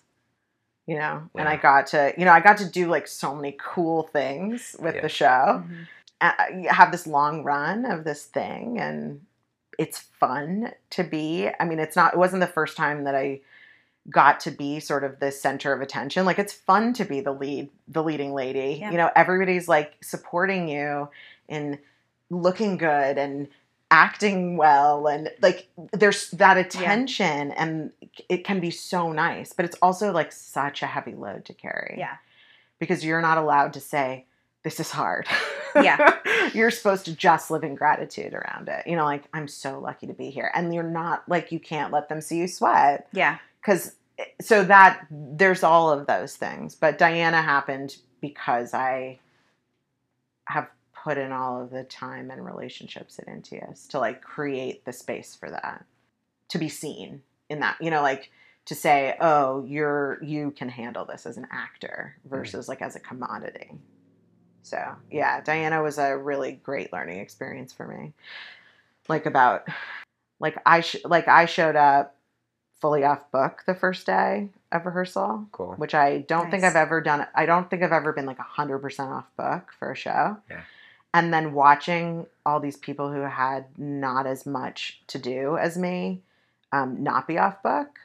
You know, and I got to, you know, I got to do like so many cool things with Yeah. the show Mhm. uh, you have this long run of this thing and it's fun to be. I mean it's not it wasn't the first time that i got to be sort of the center of attention. Like it's fun to be the lead the leading lady. Yeah. you know everybody's like supporting you in looking good and acting well and like there's that attention and it can be so nice but it's also like such a heavy load to carry. Yeah. because you're not allowed to say this is hard. Yeah. you're supposed to just live in gratitude around it. You know, like I'm so lucky to be here. And you're not like you can't let them see you sweat Yeah. cuz so that there's all of those things. But Diana happened because I have put in all of the time and relationships at Antaeus to like create the space for that. To be seen in that, you know, like to say, "Oh, you're you can handle this as an actor mm-hmm. versus like as a commodity." So, yeah, Diana was a really great learning experience for me. Like about like I sh- like I showed up fully off book the first day of rehearsal, Cool. which I don't think I've ever done. I don't think I've ever been like 100% off book for a show. Yeah. And then watching all these people who had not as much to do as me um, not be off book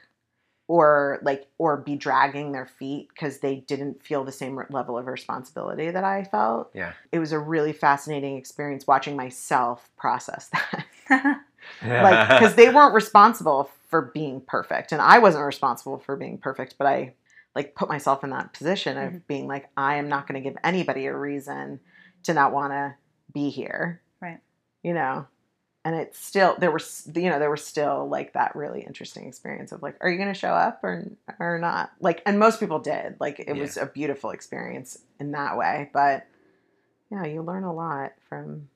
or like or be dragging their feet because they didn't feel the same level of responsibility that I felt. Yeah. It was a really fascinating experience watching myself process that like because they weren't responsible for being perfect and i wasn't responsible for being perfect but i like put myself in that position of Mhm. being like i am not going to give anybody a reason to not want to be here Right. you know and it's still there was you know there was still like that really interesting experience of like are you going to show up or or not? Like and most people did. Like it Yeah. was a beautiful experience in that way. But yeah you learn a lot from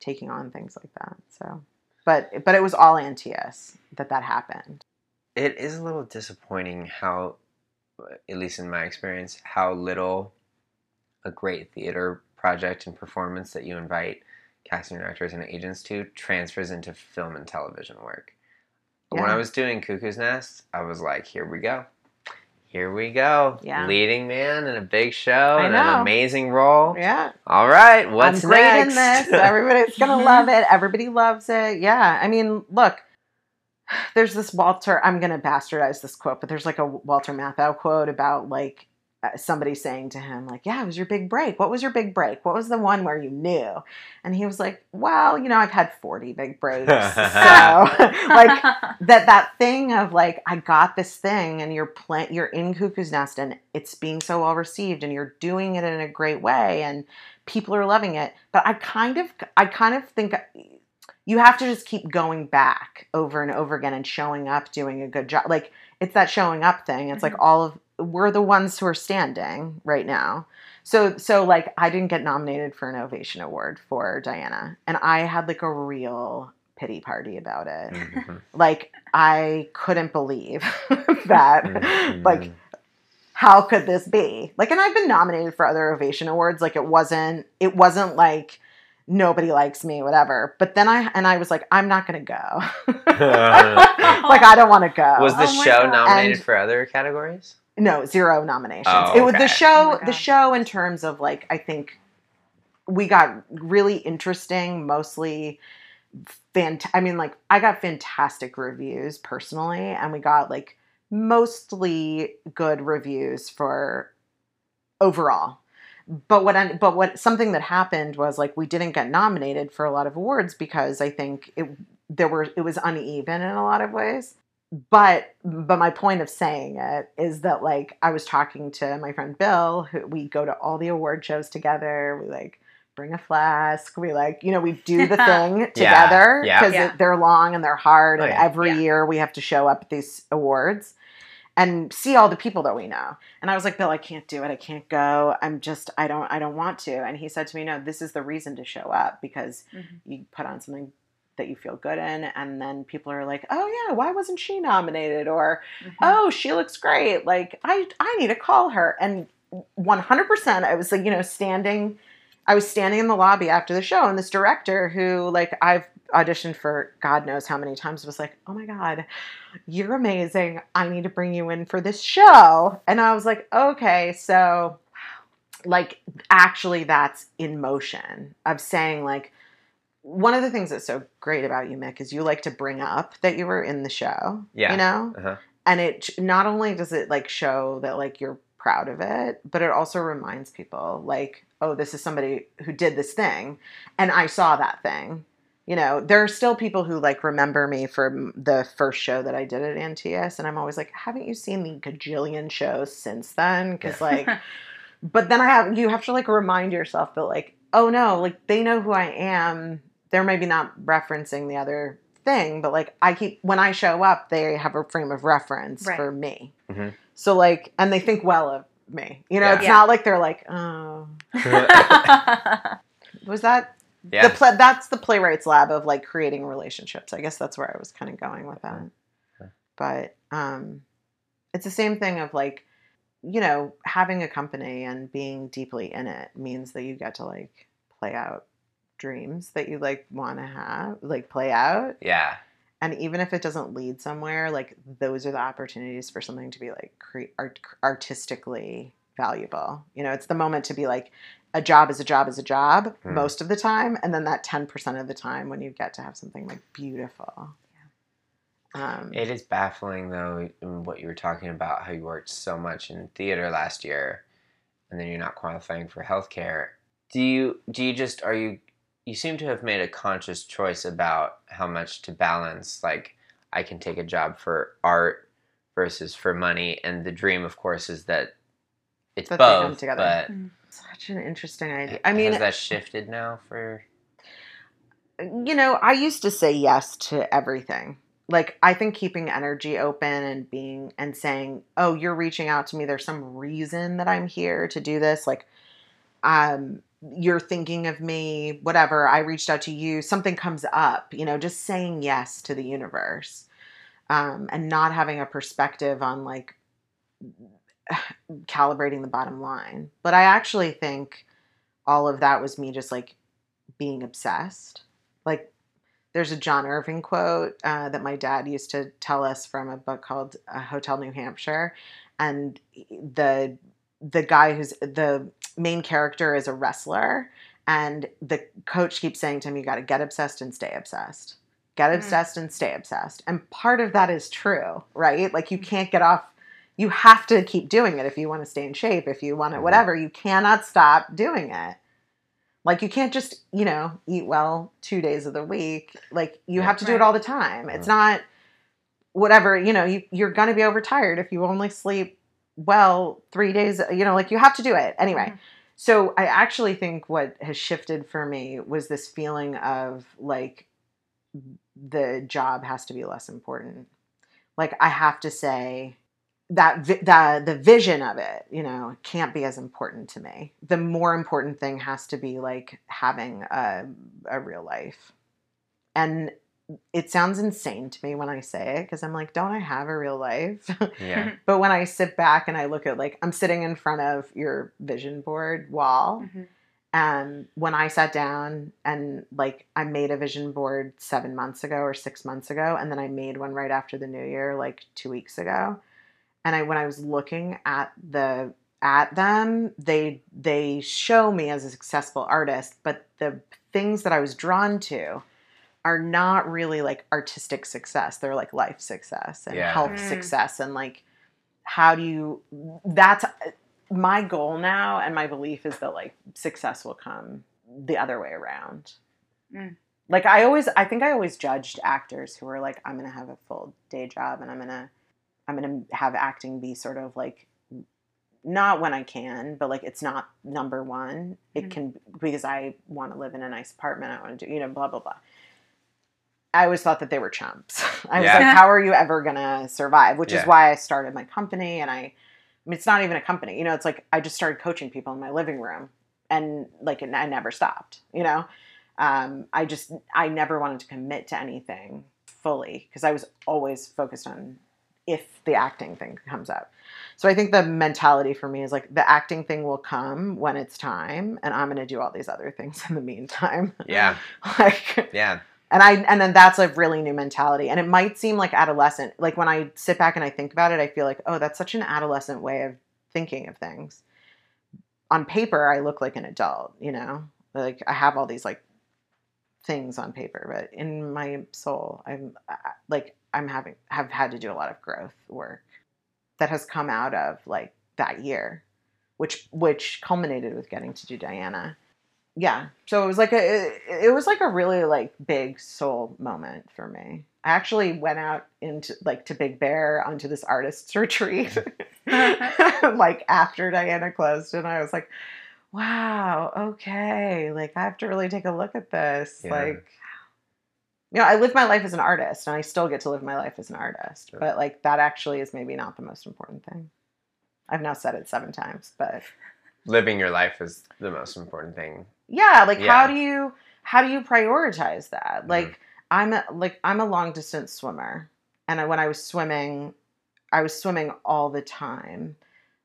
taking on things like that. So but but it was all Antaeus that that happened. It is a little disappointing how, at least in my experience, how little a great theater project and performance that you invite casting directors and agents to transfers into film and television work. When I was doing Cuckoo's Nest, I was like, here we go. Here we go. Yeah. Leading man in a big show and an amazing role. yeah All right, what's I'm great next? in this everybody's gonna love it everybody loves it yeah I mean look there's this Walter I'm gonna bastardize this quote but there's like a Walter Matthau quote about like Uh, somebody saying to him like yeah it was your big break what was your big break what was the one where you knew and he was like well you know I've had 40 big breaks so like that that thing of like I got this thing and you're plant you're in Cuckoo's Nest and it's being so well received and you're doing it in a great way and people are loving it. But I kind of I kind of think you have to just keep going back over and over again and showing up, doing a good job. Like it's that showing up thing. It's like mm-hmm. all of we're the ones who are standing right now. So so like I didn't get nominated for an ovation award for Diana and I had like a real pity party about it Mhm. like I couldn't believe that Mhm. like how could this be like and I've been nominated for other ovation awards like it wasn't it wasn't like nobody likes me whatever but then I and I was like I'm not going to go like I don't want to go was the Oh show God. nominated And- for other categories? No zero nominations. Oh, it was okay. the show Oh the show in terms of like I think we got really interesting mostly fant- I mean like I got fantastic reviews personally and we got like mostly good reviews for overall. But what I, but what something that happened was like we didn't get nominated for a lot of awards because I think it there were it was uneven in a lot of ways but but my point of saying it is that like I was talking to my friend Bill who we go to all the award shows together we like bring a flask we like you know we do the thing together because Yeah. they're long and they're hard Oh, and yeah. every Yeah. year we have to show up at these awards and see all the people that we know and i was like bill i can't do it i can't go i'm just i don't i don't want to and he said to me no this is the reason to show up because Mhm. you put on something that you feel good in and then people are like oh yeah why wasn't she nominated? or Mhm. oh she looks great. Like i i need to call her. And 100% i was like you know standing i was standing in the lobby after the show and this director who like i've auditioned for god knows how many times was like oh my god you're amazing. I need to bring you in for this show. And i was like okay. So like actually that's in motion of saying like one of the things that's so great about you mick is you like to bring up that you were in the show Yeah. you know Uh-huh. and it not only does it like show that like you're proud of it but it also reminds people like oh this is somebody who did this thing and i saw that thing you know there are still people who like remember me from the first show that i did at Antaeus and i'm always like haven't you seen the gajillion shows since then because like but then i have you have to like remind yourself that like oh no like they know who i am they're maybe not referencing the other thing but like i keep when i show up they have a frame of reference Right. for me Mhm. so like and they think well of me you know Yeah. it's Yeah. not like they're like oh was that yeah. the pla that's the playwrights lab of like creating relationships i guess that's where i was kind of going with that Okay. but um it's the same thing of like you know having a company and being deeply in it means that you get to like play out dreams that you like want to have like play out yeah. and even if it doesn't lead somewhere like those are the opportunities for something to be like cre- art- artistically valuable you know it's the moment to be like a job is a job is a job Hmm. most of the time and then that 10% of the time when you get to have something like beautiful um, It is baffling though what you were talking about how you worked so much in theater last year and then you're not qualifying for healthcare. Do you do you just are you you seem to have made a conscious choice about how much to balance like I can take a job for art versus for money and the dream of course is that it's That they come both together. but such an interesting idea i mean has that shifted now for you know, I used to say yes to everything. Like I think keeping energy open and being and saying, "Oh, you're reaching out to me. There's some reason that I'm here to do this." Like um you're thinking of me, whatever. I reached out to you. Something comes up, you know, just saying yes to the universe. Um and not having a perspective on like calibrating the bottom line. But I actually think all of that was me just like being obsessed. Like, there's a John Irving quote uh, that my dad used to tell us from a book called uh, Hotel New Hampshire, and the the guy who's the main character is a wrestler, and the coach keeps saying to him, "You got to get obsessed and stay obsessed." Get Mm. obsessed and stay obsessed. And part of that is true, right? Like you can't get off you have to keep doing it if you want to stay in shape, if you want to Mhm. whatever. You cannot stop doing it. Like you can't just, you know, eat well two days of the week. Like you Yeah. have to do it all the time. It's not whatever, you know, you, you're gonna be overtired if you only sleep well three days, you know, like you have to do it. Anyway. Mhm. So I actually think what has shifted for me was this feeling of like the job has to be less important. Like I have to say that vi- the the vision of it, you know, can't be as important to me. The more important thing has to be like having a a real life. And it sounds insane to me when I say it because I'm like, don't I have a real life? yeah but when I sit back and I look at like I'm sitting in front of your vision board wall Mhm. and when I sat down and like I made a vision board seven months ago or six months ago, and then I made one right after the new year, like two weeks ago. And I when I was looking at the at them, they they show me as a successful artist, but the things that I was drawn to are not really like artistic success. They're like life success and Yeah. health Mm. success and like how do you that's my goal now and my belief is that like success will come the other way around. Mm. Like I always I think I always judged actors who were like I'm going to have a full day job and I'm going to I'm going to have acting be sort of like not when I can, but like it's not number 1. It Mhm. can because I want to live in a nice apartment, I want to do, you know, blah blah blah. I always thought that they were chumps. I was Yeah. like, how are you ever gonna survive? Which Yeah. is why I started my company and I I mean, it's not even a company. You know, it's like I just started coaching people in my living room, and like and I never stopped. You know, um, I just I never wanted to commit to anything fully because I was always focused on if the acting thing comes up. So I think the mentality for me is like the acting thing will come when it's time, and I'm going to do all these other things in the meantime. yeah like yeah and i and then that's a really new mentality. And it might seem like adolescent like when i sit back and i think about it i feel like oh that's such an adolescent way of thinking of things. On paper i look like an adult you know? Like i have all these like things on paper but in my soul i'm like i'm having have had to do a lot of growth work that has come out of like that year which which culminated with getting to do diana yeah so it was like a it, it was like a really like big soul moment for me i actually went out into like to big bear onto this artist's retreat like after diana closed and i was like wow okay like i have to really take a look at this Yeah. like you know i live my life as an artist and i still get to live my life as an artist Sure. but like that actually is maybe not the most important thing i've now said it seven times but living your life is the most important thing yeah like how do you how do you prioritize that Mhm. like i'm a, like i'm a long distance swimmer and I, when i was swimming i was swimming all the time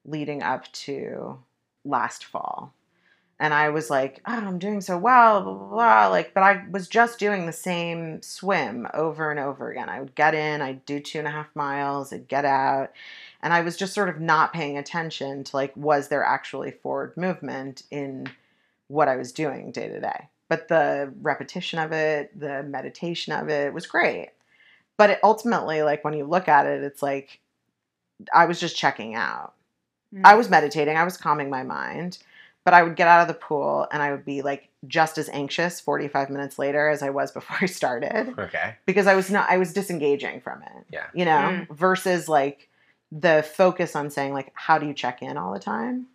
leading up to last fall And I was like, oh, I'm doing so well, blah, blah, blah. Like, but I was just doing the same swim over and over again. I would get in, I'd do two and a half miles, I'd get out. And I was just sort of not paying attention to like, was there actually forward movement in what I was doing day to day? But the repetition of it, the meditation of it was great. But it ultimately, like, when you look at it, it's like, I was just checking out. Mm. I was meditating, I was calming my mind, but I would get out of the pool and I would be like just as anxious 45 minutes later as I was before I started Okay. because I was not I was disengaging from it. Yeah. You know, versus like the focus on saying like how do you check in all the time?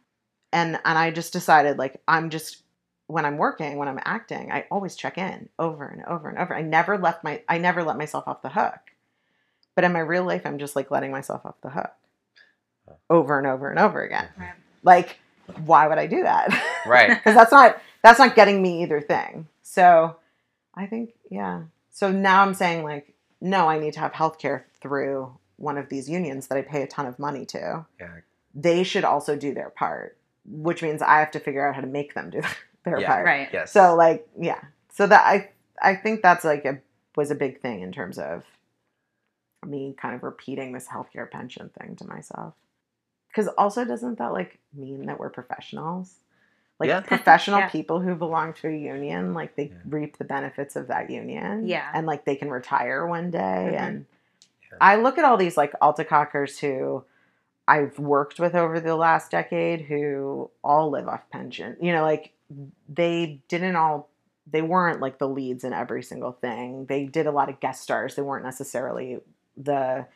And and I just decided like I'm just when I'm working, when I'm acting, I always check in over and over and over. I never left my I never let myself off the hook. But in my real life, I'm just like letting myself off the hook over and over and over again. Right. Like, why would I do that? Right. Because that's not that's not getting me either thing. So I think, yeah. So now I'm saying like, no, I need to have healthcare through one of these unions that I pay a ton of money to. Yeah. They should also do their part, which means I have to figure out how to make them do their Yeah. part. Right. Yes. So like, yeah. So that I I think that's like a was a big thing in terms of me kind of repeating this healthcare pension thing to myself. Cuz also doesn't that like mean that we're professionals? Like Yeah. professional Yeah. people who belong to a union, like they Yeah. reap the benefits of that union. Yeah. And like they can retire one day Mhm. and Yeah. I look at all these like Altacockers who I've worked with over the last decade who all live off pension. You know, like they didn't all they weren't like the leads in every single thing. They did a lot of guest stars. They weren't necessarily the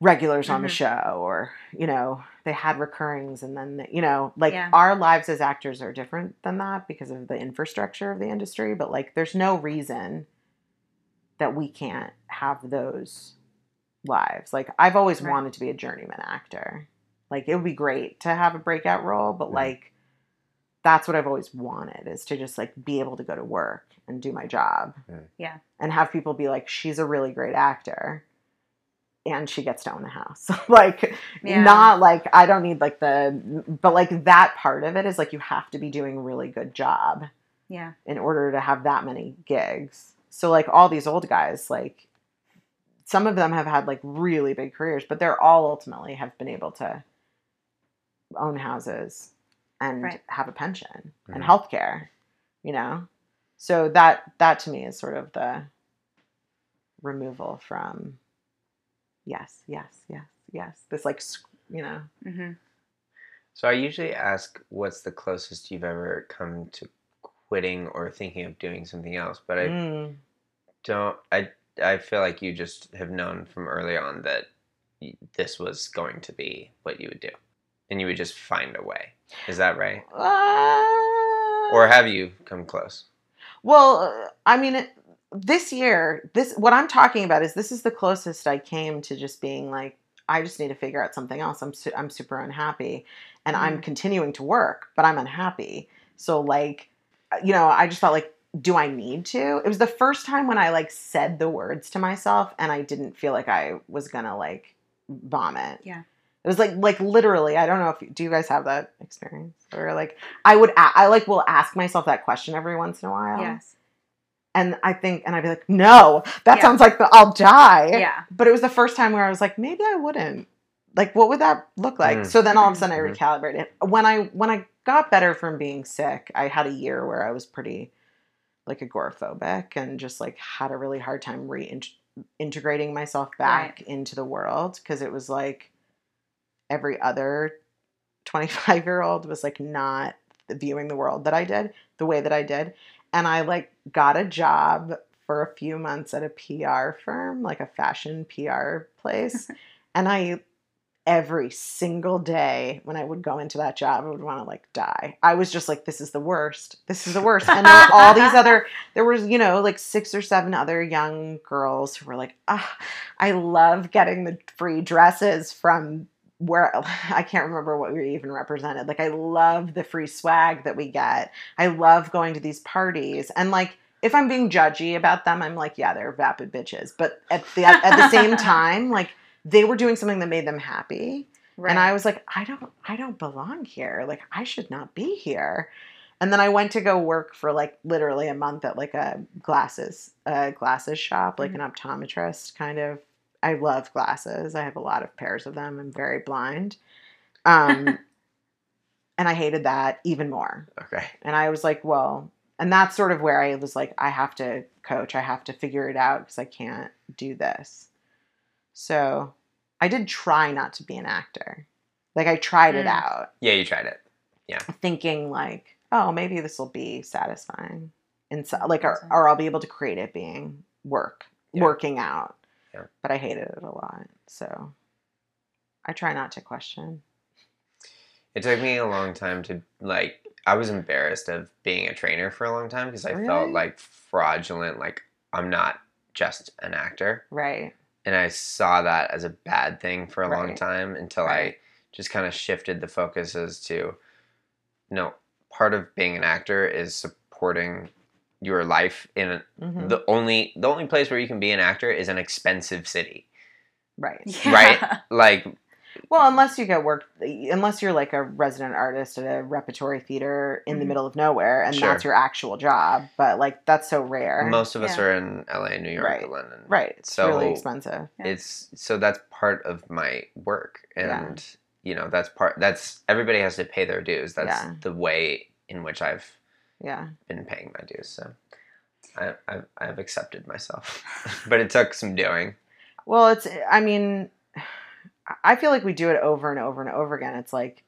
regulars on the Mhm. show or, you know, they had recurrings and then, you know, like Yeah. our lives as actors are different than that because of the infrastructure of the industry, but like there's no reason that we can't have those lives. Like I've always Right. wanted to be a journeyman actor. Like it would be great to have a breakout role, but Mhm. like that's what I've always wanted is to just like be able to go to work and do my job. Mm. Yeah. And have people be like, she's a really great actor. And she gets to own a house. like Yeah. not like I don't need like the but like that part of it is like you have to be doing a really good job Yeah. in order to have that many gigs. So like all these old guys, like some of them have had like really big careers, but they're all ultimately have been able to own houses and Right. have a pension and Mhm. health care, you know? So that that to me is sort of the removal from yes, yes, yes, yes. This like you know. hmm So I usually ask, what's the closest you've ever come to quitting or thinking of doing something else? But I Mm. don't. I I feel like you just have known from early on that this was going to be what you would do, and you would just find a way. Is that right? Uh, Or have you come close? Well, I mean, it- this year, this what I'm talking about is this is the closest I came to just being like, I just need to figure out something else. I'm su- I'm super unhappy, and I'm continuing to work, but I'm unhappy. So like, you know, I just felt like, do I need to? It was the first time when I like said the words to myself, and I didn't feel like I was gonna like vomit. Yeah. It was like like literally. I don't know if do you guys have that experience or like I would a- I like will ask myself that question every once in a while. Yes. And I think, and I'd be like, no, that Yeah. sounds like the, I'll die. Yeah. But it was the first time where I was like, maybe I wouldn't. Like, what would that look like? Mm. So then all of a sudden I Mhm. recalibrated. When I when I got better from being sick, I had a year where I was pretty like agoraphobic and just like had a really hard time reintegrating myself back into the world because it was like every other 25 year old was like not viewing the world that I did the way that I did. And I like got a job for a few months at a PR firm, like a fashion PR place. and I, every single day when I would go into that job, I would want to like die. I was just like, this is the worst. This is the worst. And there were all these other, there was, you know, like six or seven other young girls who were like, ah, I love getting the free dresses from where I can't remember what we even represented. Like I love the free swag that we get. I love going to these parties. And like if I'm being judgy about them, I'm like, yeah, they're vapid bitches. But at the at, the same time, like they were doing something that made them happy. Right. And I was like, I don't I don't belong here. Like I should not be here. And then I went to go work for like literally a month at like a glasses a glasses shop, like an optometrist kind of. I love glasses. I have a lot of pairs of them. I'm very blind. Um, and I hated that even more. Okay. And I was like, well, and that's sort of where I was like, I have to coach. I have to figure it out because I can't do this. So I did try not to be an actor. Like I tried it Mm. out, Yeah, you tried it. Yeah. Thinking like, oh, maybe this will be satisfying. And so, like, or, or I'll be able to create it being work, Yeah. working out. Yeah. But I hated it a lot. So I try not to question. It took me a long time to like. I was embarrassed of being a trainer for a long time because I Really? felt like fraudulent. Like I'm not just an actor, Right. And I saw that as a bad thing for a long time until I just kind of shifted the focus as to no part of being an actor is supporting your life in a, Mhm. the only the only place where you can be an actor is an expensive city Right. Yeah. Right. like Well, unless you get work, unless you're like a resident artist at a repertory theater in the Mhm. middle of nowhere, and Sure. that's your actual job. But like that's so rare. most of us Yeah. are in LA, New York, Right. or London. right. It's So- really expensive. Yeah. It's so that's part of my work and you know, that's part that's everybody has to pay their dues. That's Yeah. the way in which I've Yeah. been paying my dues. So I I've, I've accepted myself. but it took some doing. Well, it's. I mean, I feel like we do it over and over and over again. It's like,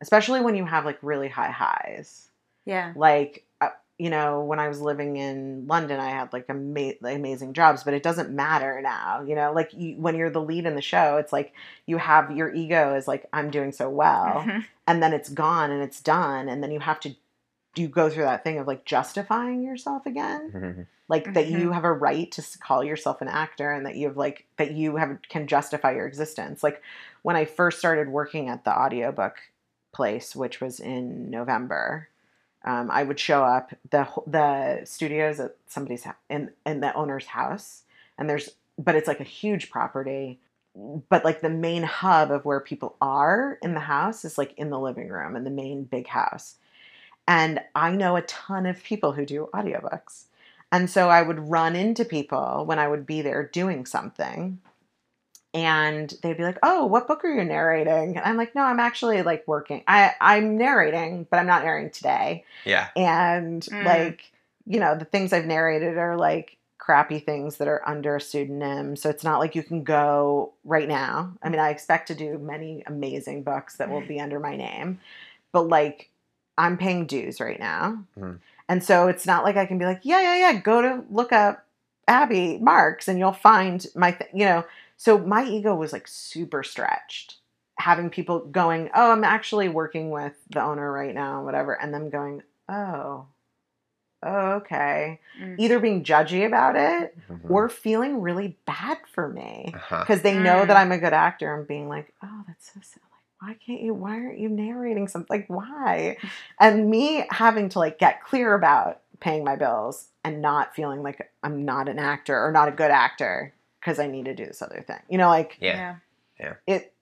especially when you have like really high highs. Yeah. like uh, you know when i was living in london i had like ama- amazing jobs but it doesn't matter now you know like you, when you're the lead in the show it's like you have your ego is like i'm doing so well Mhm. and then it's gone and it's done and then you have to you go through that thing of like justifying yourself again? Like that you have a right to call yourself an actor and that you have like that you have can justify your existence? Like when i first started working at the audiobook place which was in november um, i would show up the the studios at somebody's hou- in in the owner's house and there's but it's like a huge property but like the main hub of where people are in the house is like in the living room in the main big house and i know a ton of people who do audiobooks and so I would run into people when I would be there doing something. And they'd be like, "Oh, what book are you narrating?" And I'm like, "No, I'm actually like working. I I'm narrating, but I'm not narrating today." Yeah. And Mm. like, you know, the things I've narrated are like crappy things that are under a pseudonym. So it's not like you can go right now. I mean, I expect to do many amazing books that will be under my name, but like I'm paying dues right now. Mhm. And so it's not like I can be like, yeah, yeah, yeah, go to look up Abby Marks and you'll find my, th-, you know. So my ego was like super stretched. Having people going, oh, I'm actually working with the owner right now, whatever, and them going, oh, oh, okay. Mm. Either being judgy about it Mhm. or feeling really bad for me Uh-huh. because they know Mm. that I'm a good actor and being like, oh, that's so sad. Like, why can't you? Why aren't you narrating something? Like, why? And me having to like get clear about paying my bills and not feeling like I'm not an actor or not a good actor because I need to do this other thing. You know, like yeah Yeah. it.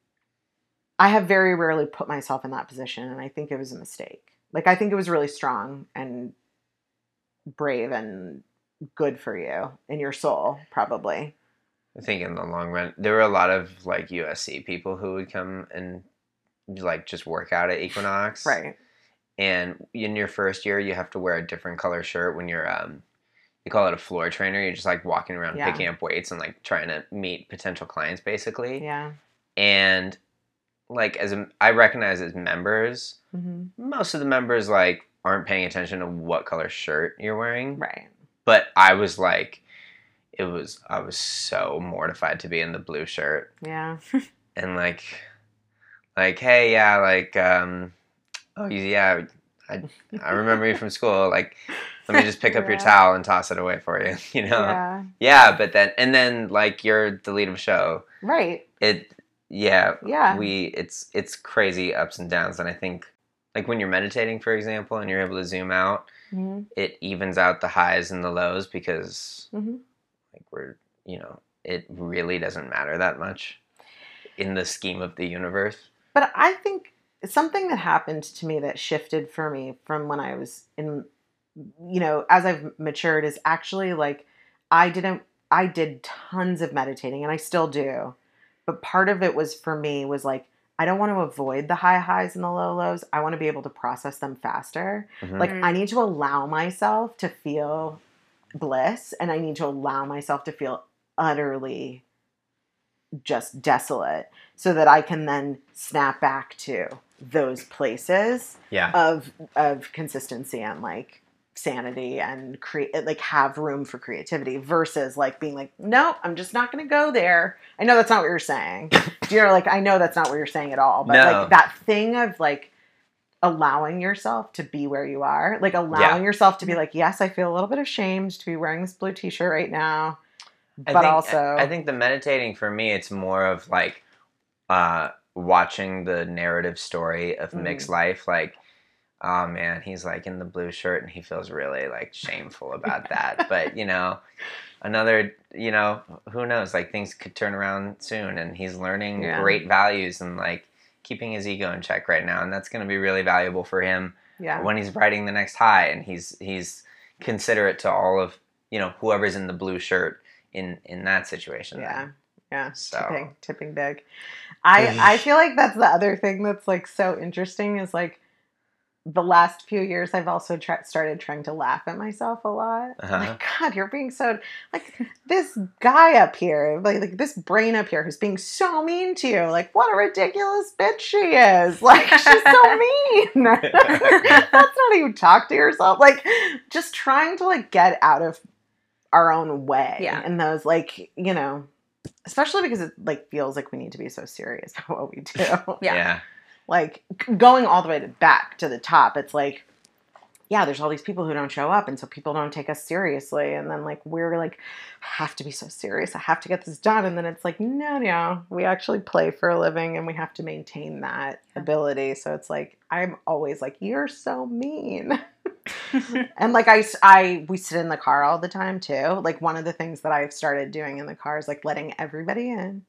I have very rarely put myself in that position, and I think it was a mistake. Like, I think it was really strong and brave and good for you in your soul, probably. I think in the long run, there were a lot of like USC people who would come and like just work out at Equinox. Right. And in your first year, you have to wear a different color shirt when you're um, you call it a floor trainer. You're just like walking around Yeah. picking up weights and like trying to meet potential clients, basically. Yeah. And like as a, I recognize as members, hmm most of the members like aren't paying attention to what color shirt you're wearing. Right. But I was like, it was I was so mortified to be in the blue shirt Yeah. and like like hey yeah like um oh yeah I I remember you from school. Like let me just pick up your towel and toss it away for you you know? Yeah. yeah but then and then like you're the lead of a show. Right. it yeah Yeah. we it's it's crazy ups and downs and I think like when you're meditating for example and you're able to zoom out hmm it evens out the highs and the lows because hmm like we're you know it really doesn't matter that much in the scheme of the universe But I think something that happened to me that shifted for me from when I was in you know, as I've matured is actually like I didn't I did tons of meditating and I still do. But part of it was for me was like I don't want to avoid the high highs and the low lows. I want to be able to process them faster. Mhm. Like Mm. I need to allow myself to feel bliss and I need to allow myself to feel utterly just desolate so that I can then snap back to those places yeah. of of consistency and like sanity and create like have room for creativity versus like being like nope i'm just not going to go there i know that's not what you're saying you're like i know that's not what you're saying at all but No. like that thing of like allowing yourself to be where you are like allowing yourself to be like yes i feel a little bit ashamed to be wearing this blue t-shirt right now I but think, also I think the meditating for me, it's more of like uh, watching the narrative story of Mm. Mick's life. Like, oh man, he's like in the blue shirt and he feels really like shameful about that. But you know, another, you know, who knows? Like things could turn around soon, and he's learning Yeah. great values and like keeping his ego in check right now, and that's going to be really valuable for him yeah when he's riding the next high and he's he's considerate to all of you know whoever's in the blue shirt in in that situation Yeah. then. Yeah. So- Tipping, tipping big. I I feel like that's the other thing that's like so interesting is like the last few years I've also tra- started trying to laugh at myself a lot. Uh-huh. Like God, you're being so like this guy up here, like, like this brain up here who's being so mean to you. Like what a ridiculous bitch she is. Like she's so mean. that's not how you talk to yourself. Like just trying to like get out of our own way Yeah. and those like you know especially because it like feels like we need to be so serious about what we do Yeah. like going all the way to back to the top it's like yeah there's all these people who don't show up and so people don't take us seriously and then like we're like I have to be so serious i have to get this done and then it's like no no we actually play for a living and we have to maintain that Yeah. ability so it's like i'm always like you're so mean and like I, I we sit in the car all the time too. Like one of the things that I've started doing in the car is like letting everybody in.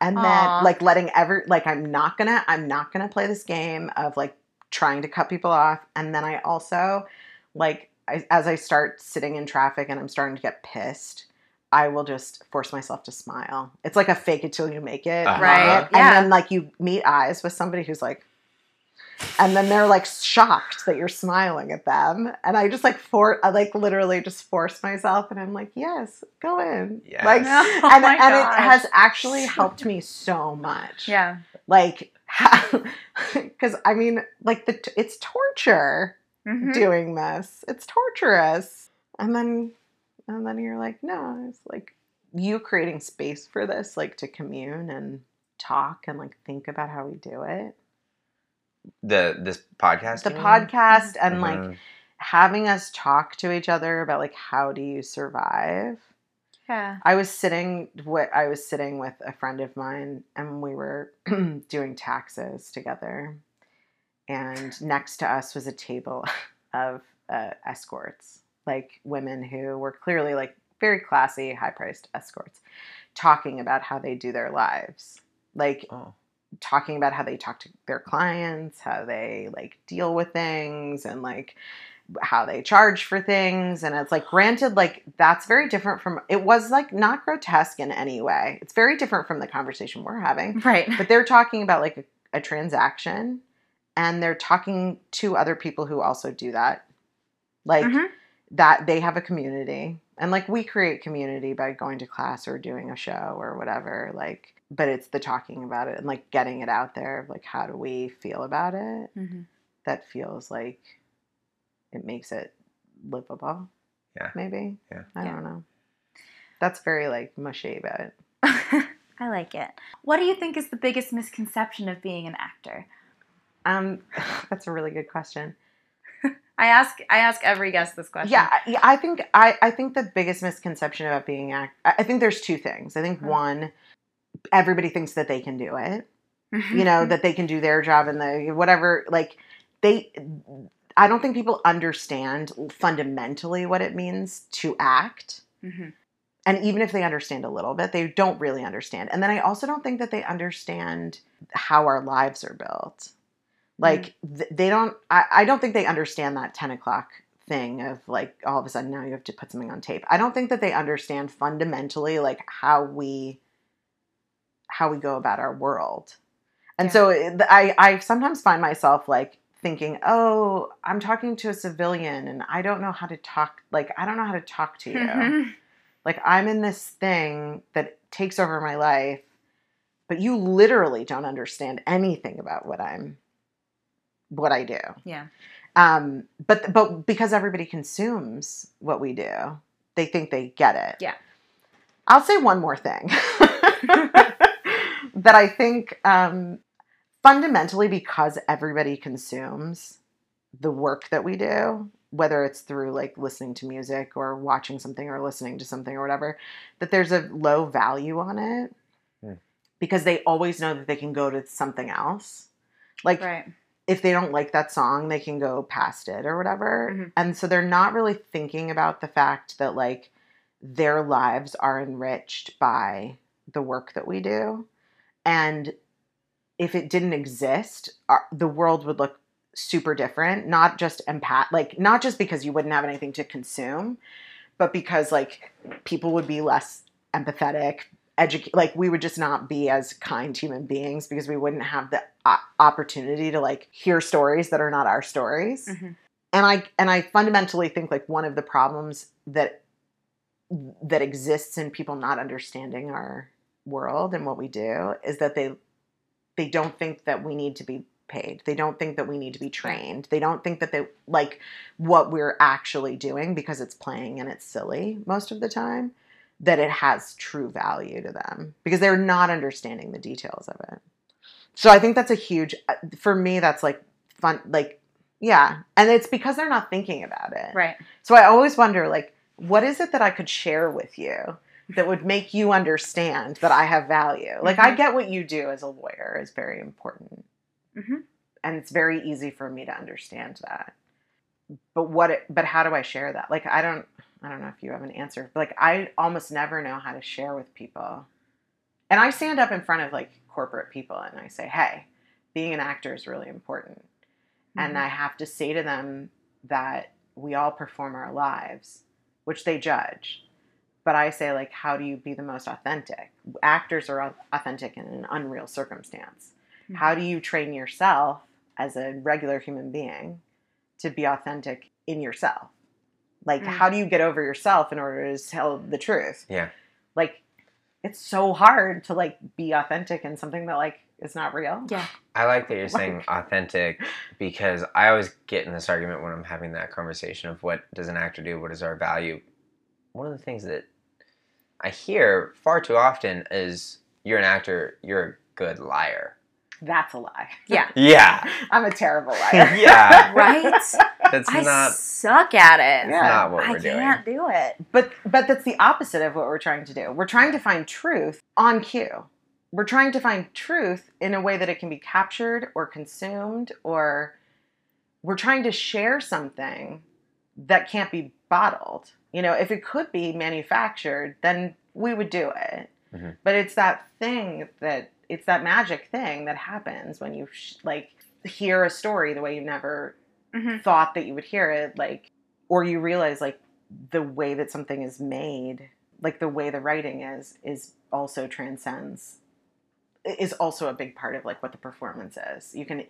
And then Aw. like letting every like I'm not gonna I'm not gonna play this game of like trying to cut people off. And then I also like I, as I start sitting in traffic and I'm starting to get pissed, I will just force myself to smile. It's like a fake it till you make it. Uh-huh. Right, moment. yeah. And then like you meet eyes with somebody who's like and then they're like shocked that you're smiling at them. And i just like for i like literally just force myself and i'm like yes go in. Yes. like Oh and, my and it has actually helped me so much. Yeah. like because i mean like the t- it's torture Mhm. doing this. It's torturous. And then and then you're like no it's like you creating space for this like to commune and talk and like think about how we do it the this podcast the you mean? podcast and like Mhm. having us talk to each other about like how do you survive Yeah. i was sitting what i was sitting with a friend of mine and we were doing taxes together and next to us was a table of uh, escorts like women who were clearly like very classy high priced escorts talking about how they do their lives like oh talking about how they talk to their clients, how they like deal with things and like how they charge for things and it's like granted like that's very different from it was like not grotesque in any way. It's very different from the conversation we're having. Right. But they're talking about like a, a transaction and they're talking to other people who also do that. Like Mhm. that they have a community and like we create community by going to class or doing a show or whatever like but it's the talking about it and like getting it out there like how do we feel about it Mhm. that feels like it makes it livable Yeah. maybe Yeah. i Yeah. don't know that's very like mushy but I like it. What do you think is the biggest misconception of being an actor? um that's a really good question I ask I ask every guest this question. Yeah, I- yeah. I think I, I think the biggest misconception about being act. I I think there's two things. I think Mhm. one, everybody thinks that they can do it. Mm-hmm. You know that they can do their job and the whatever. Like they, I don't think people understand fundamentally what it means to act. Mhm. And even if they understand a little bit, they don't really understand. And then I also don't think that they understand how our lives are built. Like th- they don't. I, I don't think they understand that ten o'clock thing of like all of a sudden now you have to put something on tape. I don't think that they understand fundamentally like how we how we go about our world. And Yeah. so it- I I sometimes find myself like thinking, "Oh, I'm talking to a civilian and I don't know how to talk like I don't know how to talk to you." Mhm. Like I'm in this thing that takes over my life, but you literally don't understand anything about what I'm what I do. Yeah. Um but but because everybody consumes what we do, they think they get it. Yeah. I'll say one more thing. that I think um fundamentally because everybody consumes the work that we do, whether it's through like listening to music or watching something or listening to something or whatever, that there's a low value on it Hmm. because they always know that they can go to something else. Like Right. if they don't like that song, they can go past it or whatever. Mhm. And so they're not really thinking about the fact that like their lives are enriched by the work that we do. And if it didn't exist, our, the world would look super different. Not just empath, like not just because you wouldn't have anything to consume, but because like people would be less empathetic, educate. Like we would just not be as kind human beings because we wouldn't have the o- opportunity to like hear stories that are not our stories Mhm. and i and i fundamentally think like one of the problems that that exists in people not understanding our world and what we do is that they they don't think that we need to be paid. They don't think that we need to be trained. They don't think that they like what we're actually doing because it's playing and it's silly most of the time that it has true value to them because they're not understanding the details of it. So i think that's a huge uh, for me that's like fun like yeah. And it's because they're not thinking about it. Right. so I always wonder, like, what is it that I could share with you that would make you understand that I have value? Like, I Mhm. get what you do as a lawyer is very important, Mhm. and it's very easy for me to understand that. But what? It, but how do I share that? Like, I don't. I don't know if you have an answer. But like, I almost never know how to share with people. And I stand up in front of like corporate people and I say, "Hey, being an actor is really important." and Mhm. I have to say to them that we all perform our lives, which they judge. But I say, like, how do you be the most authentic? Actors are authentic in an unreal circumstance. Mhm. How do you train yourself as a regular human being to be authentic in yourself? Like, Mm. how do you get over yourself in order to tell the truth? Yeah. Like, it's so hard to like be authentic in something that like is not real. Yeah. I like that you're saying Like- authentic because I always get in this argument when I'm having that conversation of what does an actor do, what is our value. One of the things that I hear far too often is you're an actor, you're a good liar. That's a lie. Yeah. Yeah. I'm a terrible liar. yeah. Right? That's I not suck at it. Yeah. not what I we're doing. I can't do it. But but that's the opposite of what we're trying to do. We're trying to find truth on cue. We're trying to find truth in a way that it can be captured or consumed or we're trying to share something that can't be bottled. You know, if it could be manufactured, then we would do it. Mhm. But it's that thing that it's that magic thing that happens when you sh- like hear a story the way you never Mhm. thought that you would hear it like or you realize like the way that something is made like the way the writing is is also transcends is also a big part of like what the performance is you can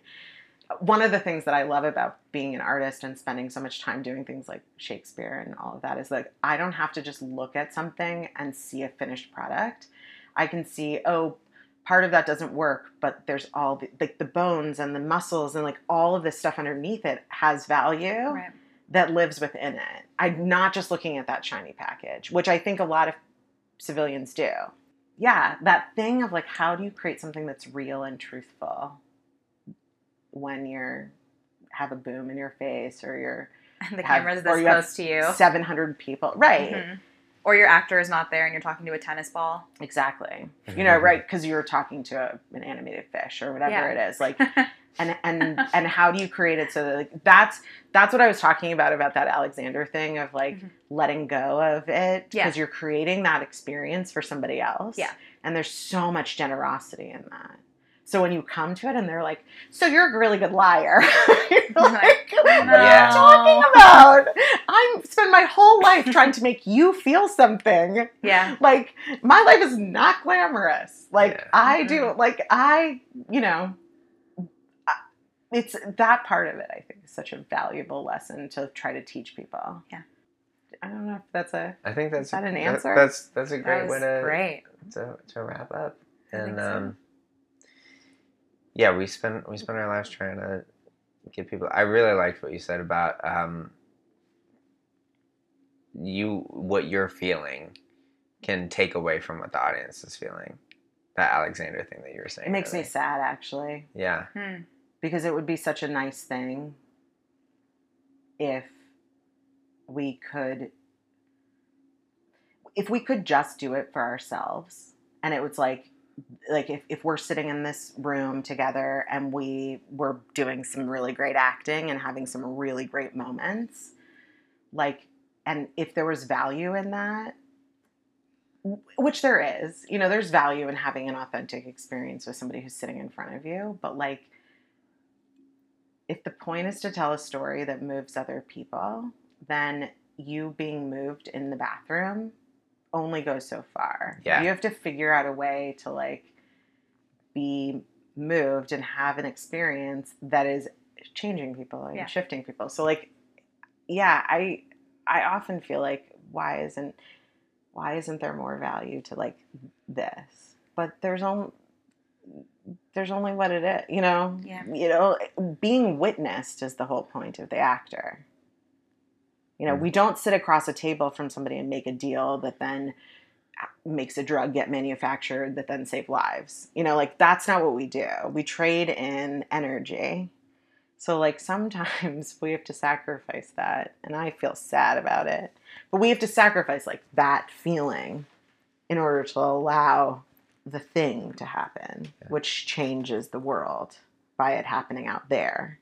one of the things that i love about being an artist and spending so much time doing things like shakespeare and all of that is like i don't have to just look at something and see a finished product i can see oh part of that doesn't work but there's all the like the bones and the muscles and like all of this stuff underneath it has value Right. that lives within it. I'm not just looking at that shiny package, which I think a lot of civilians do. Yeah, that thing of like, how do you create something that's real and truthful when you're have a boom in your face or you're And the Have- camera's or this you have close to you. 700 people, right? Mhm. Or your actor is not there and you're talking to a tennis ball. Exactly. You know, right? Because you're talking to a, an animated fish or whatever Yeah. it is. Like, and and and how do you create it so that like that's that's what I was talking about about that Alexander thing of like Mhm. letting go of it Yeah. because you're creating that experience for somebody else. Yeah. And there's so much generosity in that. So when you come to it and they're like, "So you're a really good liar," you're I'm like, like, "What are Yeah. you talking about? I spend my whole life trying to make you feel something. Yeah. Like my life is not glamorous. Like Yeah. I do. Like I, you know, it's that part of it. I think is such a valuable lesson to try to teach people. Yeah. I don't know if that's a I think that's Is that an that- answer? that's that's a great was way to great. to, to wrap up. I And think so. um, yeah, we spend we spend our lives trying to get people. I really liked what you said about um, you what you're feeling can take away from what the audience is feeling. That Alexander thing that you were saying. it makes me sad actually. Yeah, Hmm. because it would be such a nice thing if we could if we could just do it for ourselves and it was like like if, if we're sitting in this room together and we were doing some really great acting and having some really great moments like and if there was value in that which there is you know there's value in having an authentic experience with somebody who's sitting in front of you but like if the point is to tell a story that moves other people, then you being moved in the bathroom only goes so far. Yeah. You have to figure out a way to like be moved and have an experience that is changing people and Yeah. shifting people. So like yeah, I I often feel like why isn't why isn't there more value to like this? But there's only there's only what it is, you know. Yeah. You know, being witnessed is the whole point of the actor. You know, Mm. we don't sit across a table from somebody and make a deal that then makes a drug get manufactured that then save lives. You know, like that's not what we do. We trade in energy. So like sometimes we have to sacrifice that and I feel sad about it. But we have to sacrifice like that feeling in order to allow the thing to happen, Yeah. which changes the world by it happening out there.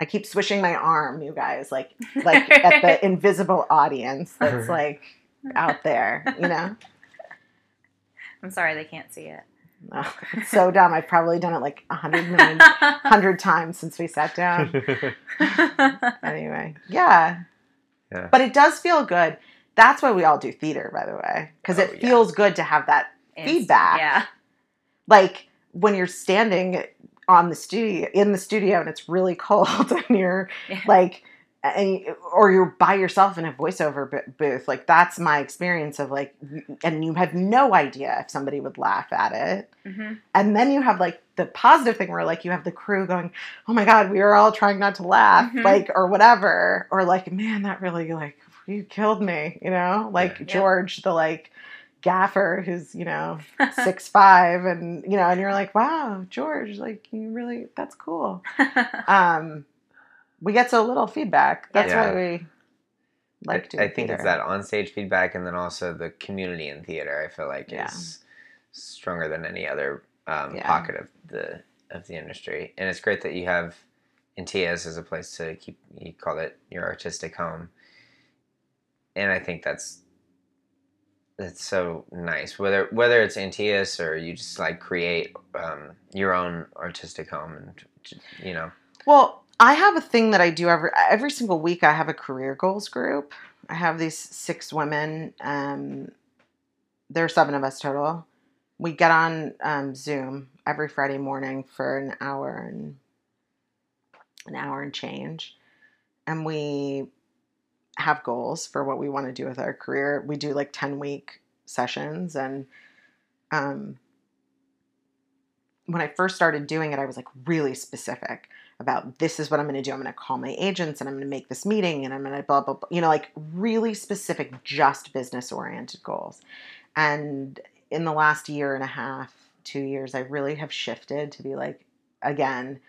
I keep swishing my arm, you guys, like like at the invisible audience that's like out there, you know? I'm sorry they can't see it. Oh, it's so dumb. I've probably done it like a hundred million, hundred times since we sat down. Anyway, yeah. Yeah. But it does feel good. That's why we all do theater, by the way, because Oh, it yeah. feels good to have that. Feedback. Yeah. Like when you're standing on the studio in the studio and it's really cold and you're Yeah. like and, or you're by yourself in a voiceover bo- booth like that's my experience of like and you have no idea if somebody would laugh at it hmm and then you have like the positive thing where like you have the crew going oh my god we are all trying not to laugh Mhm. like or whatever or like man that really like you killed me you know like Yeah. george the like gaffer who's you know six five and you know and you're like wow george like you really that's cool um we get so little feedback that's Yeah. why we like I, I think theater. it's that onstage feedback, and then also the community in theater. I feel like Yeah. is stronger than any other um, Yeah. pocket of the of the industry, and it's great that you have Antaeus as a place to keep. You call it your artistic home, and I think that's that's so nice. Whether whether it's Antaeus or you just like create um, your own artistic home, and you know, Well, I have a thing that I do every every single week. I have a career goals group. I have these six women. Um, there are seven of us total. We get on um, Zoom every Friday morning for an hour and an hour and change, and we have goals for what we want to do with our career. We do like ten week sessions, and um, when I first started doing it, I was like really specific about this is what I'm going to do. I'm going to call my agents and I'm going to make this meeting and I'm going to blah, blah, blah. You know, like really specific, just business oriented goals. And in the last year and a half, two years, I really have shifted to be like, again,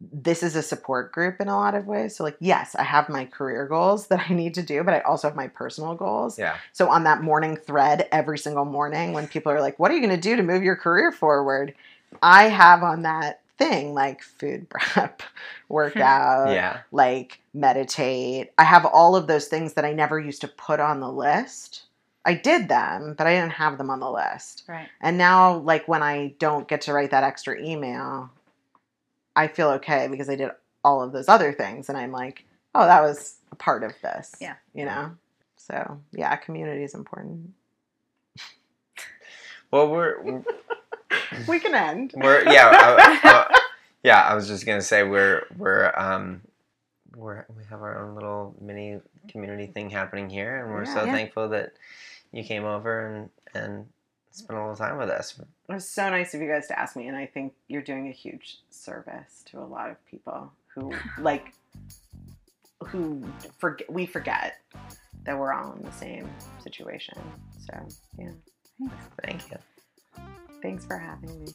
this is a support group in a lot of ways. So, like, yes, I have my career goals that I need to do, but I also have my personal goals. yeah, So on that morning thread every single morning when people are like, "What are you going to do to move your career forward?" I have on that thing like food prep, workout, yeah, like meditate. I have all of those things that I never used to put on the list I did them, but I didn't have them on the list. Right. And now, like when I don't get to write that extra email, I feel okay because I did all of those other things, and I'm like, oh, that was a part of this. Yeah. You know. So yeah, community is important. Well, we're, we're We can end. We're yeah, I, I- yeah. I was just gonna say we're we're um we're we have our own little mini community thing happening here, and we're so Yeah. thankful that you came over and and spent a little time with us. It was so nice of you guys to ask me, and I think you're doing a huge service to a lot of people who like who forget we forget that we're all in the same situation. So yeah, thanks. Thank you. thanks for having me.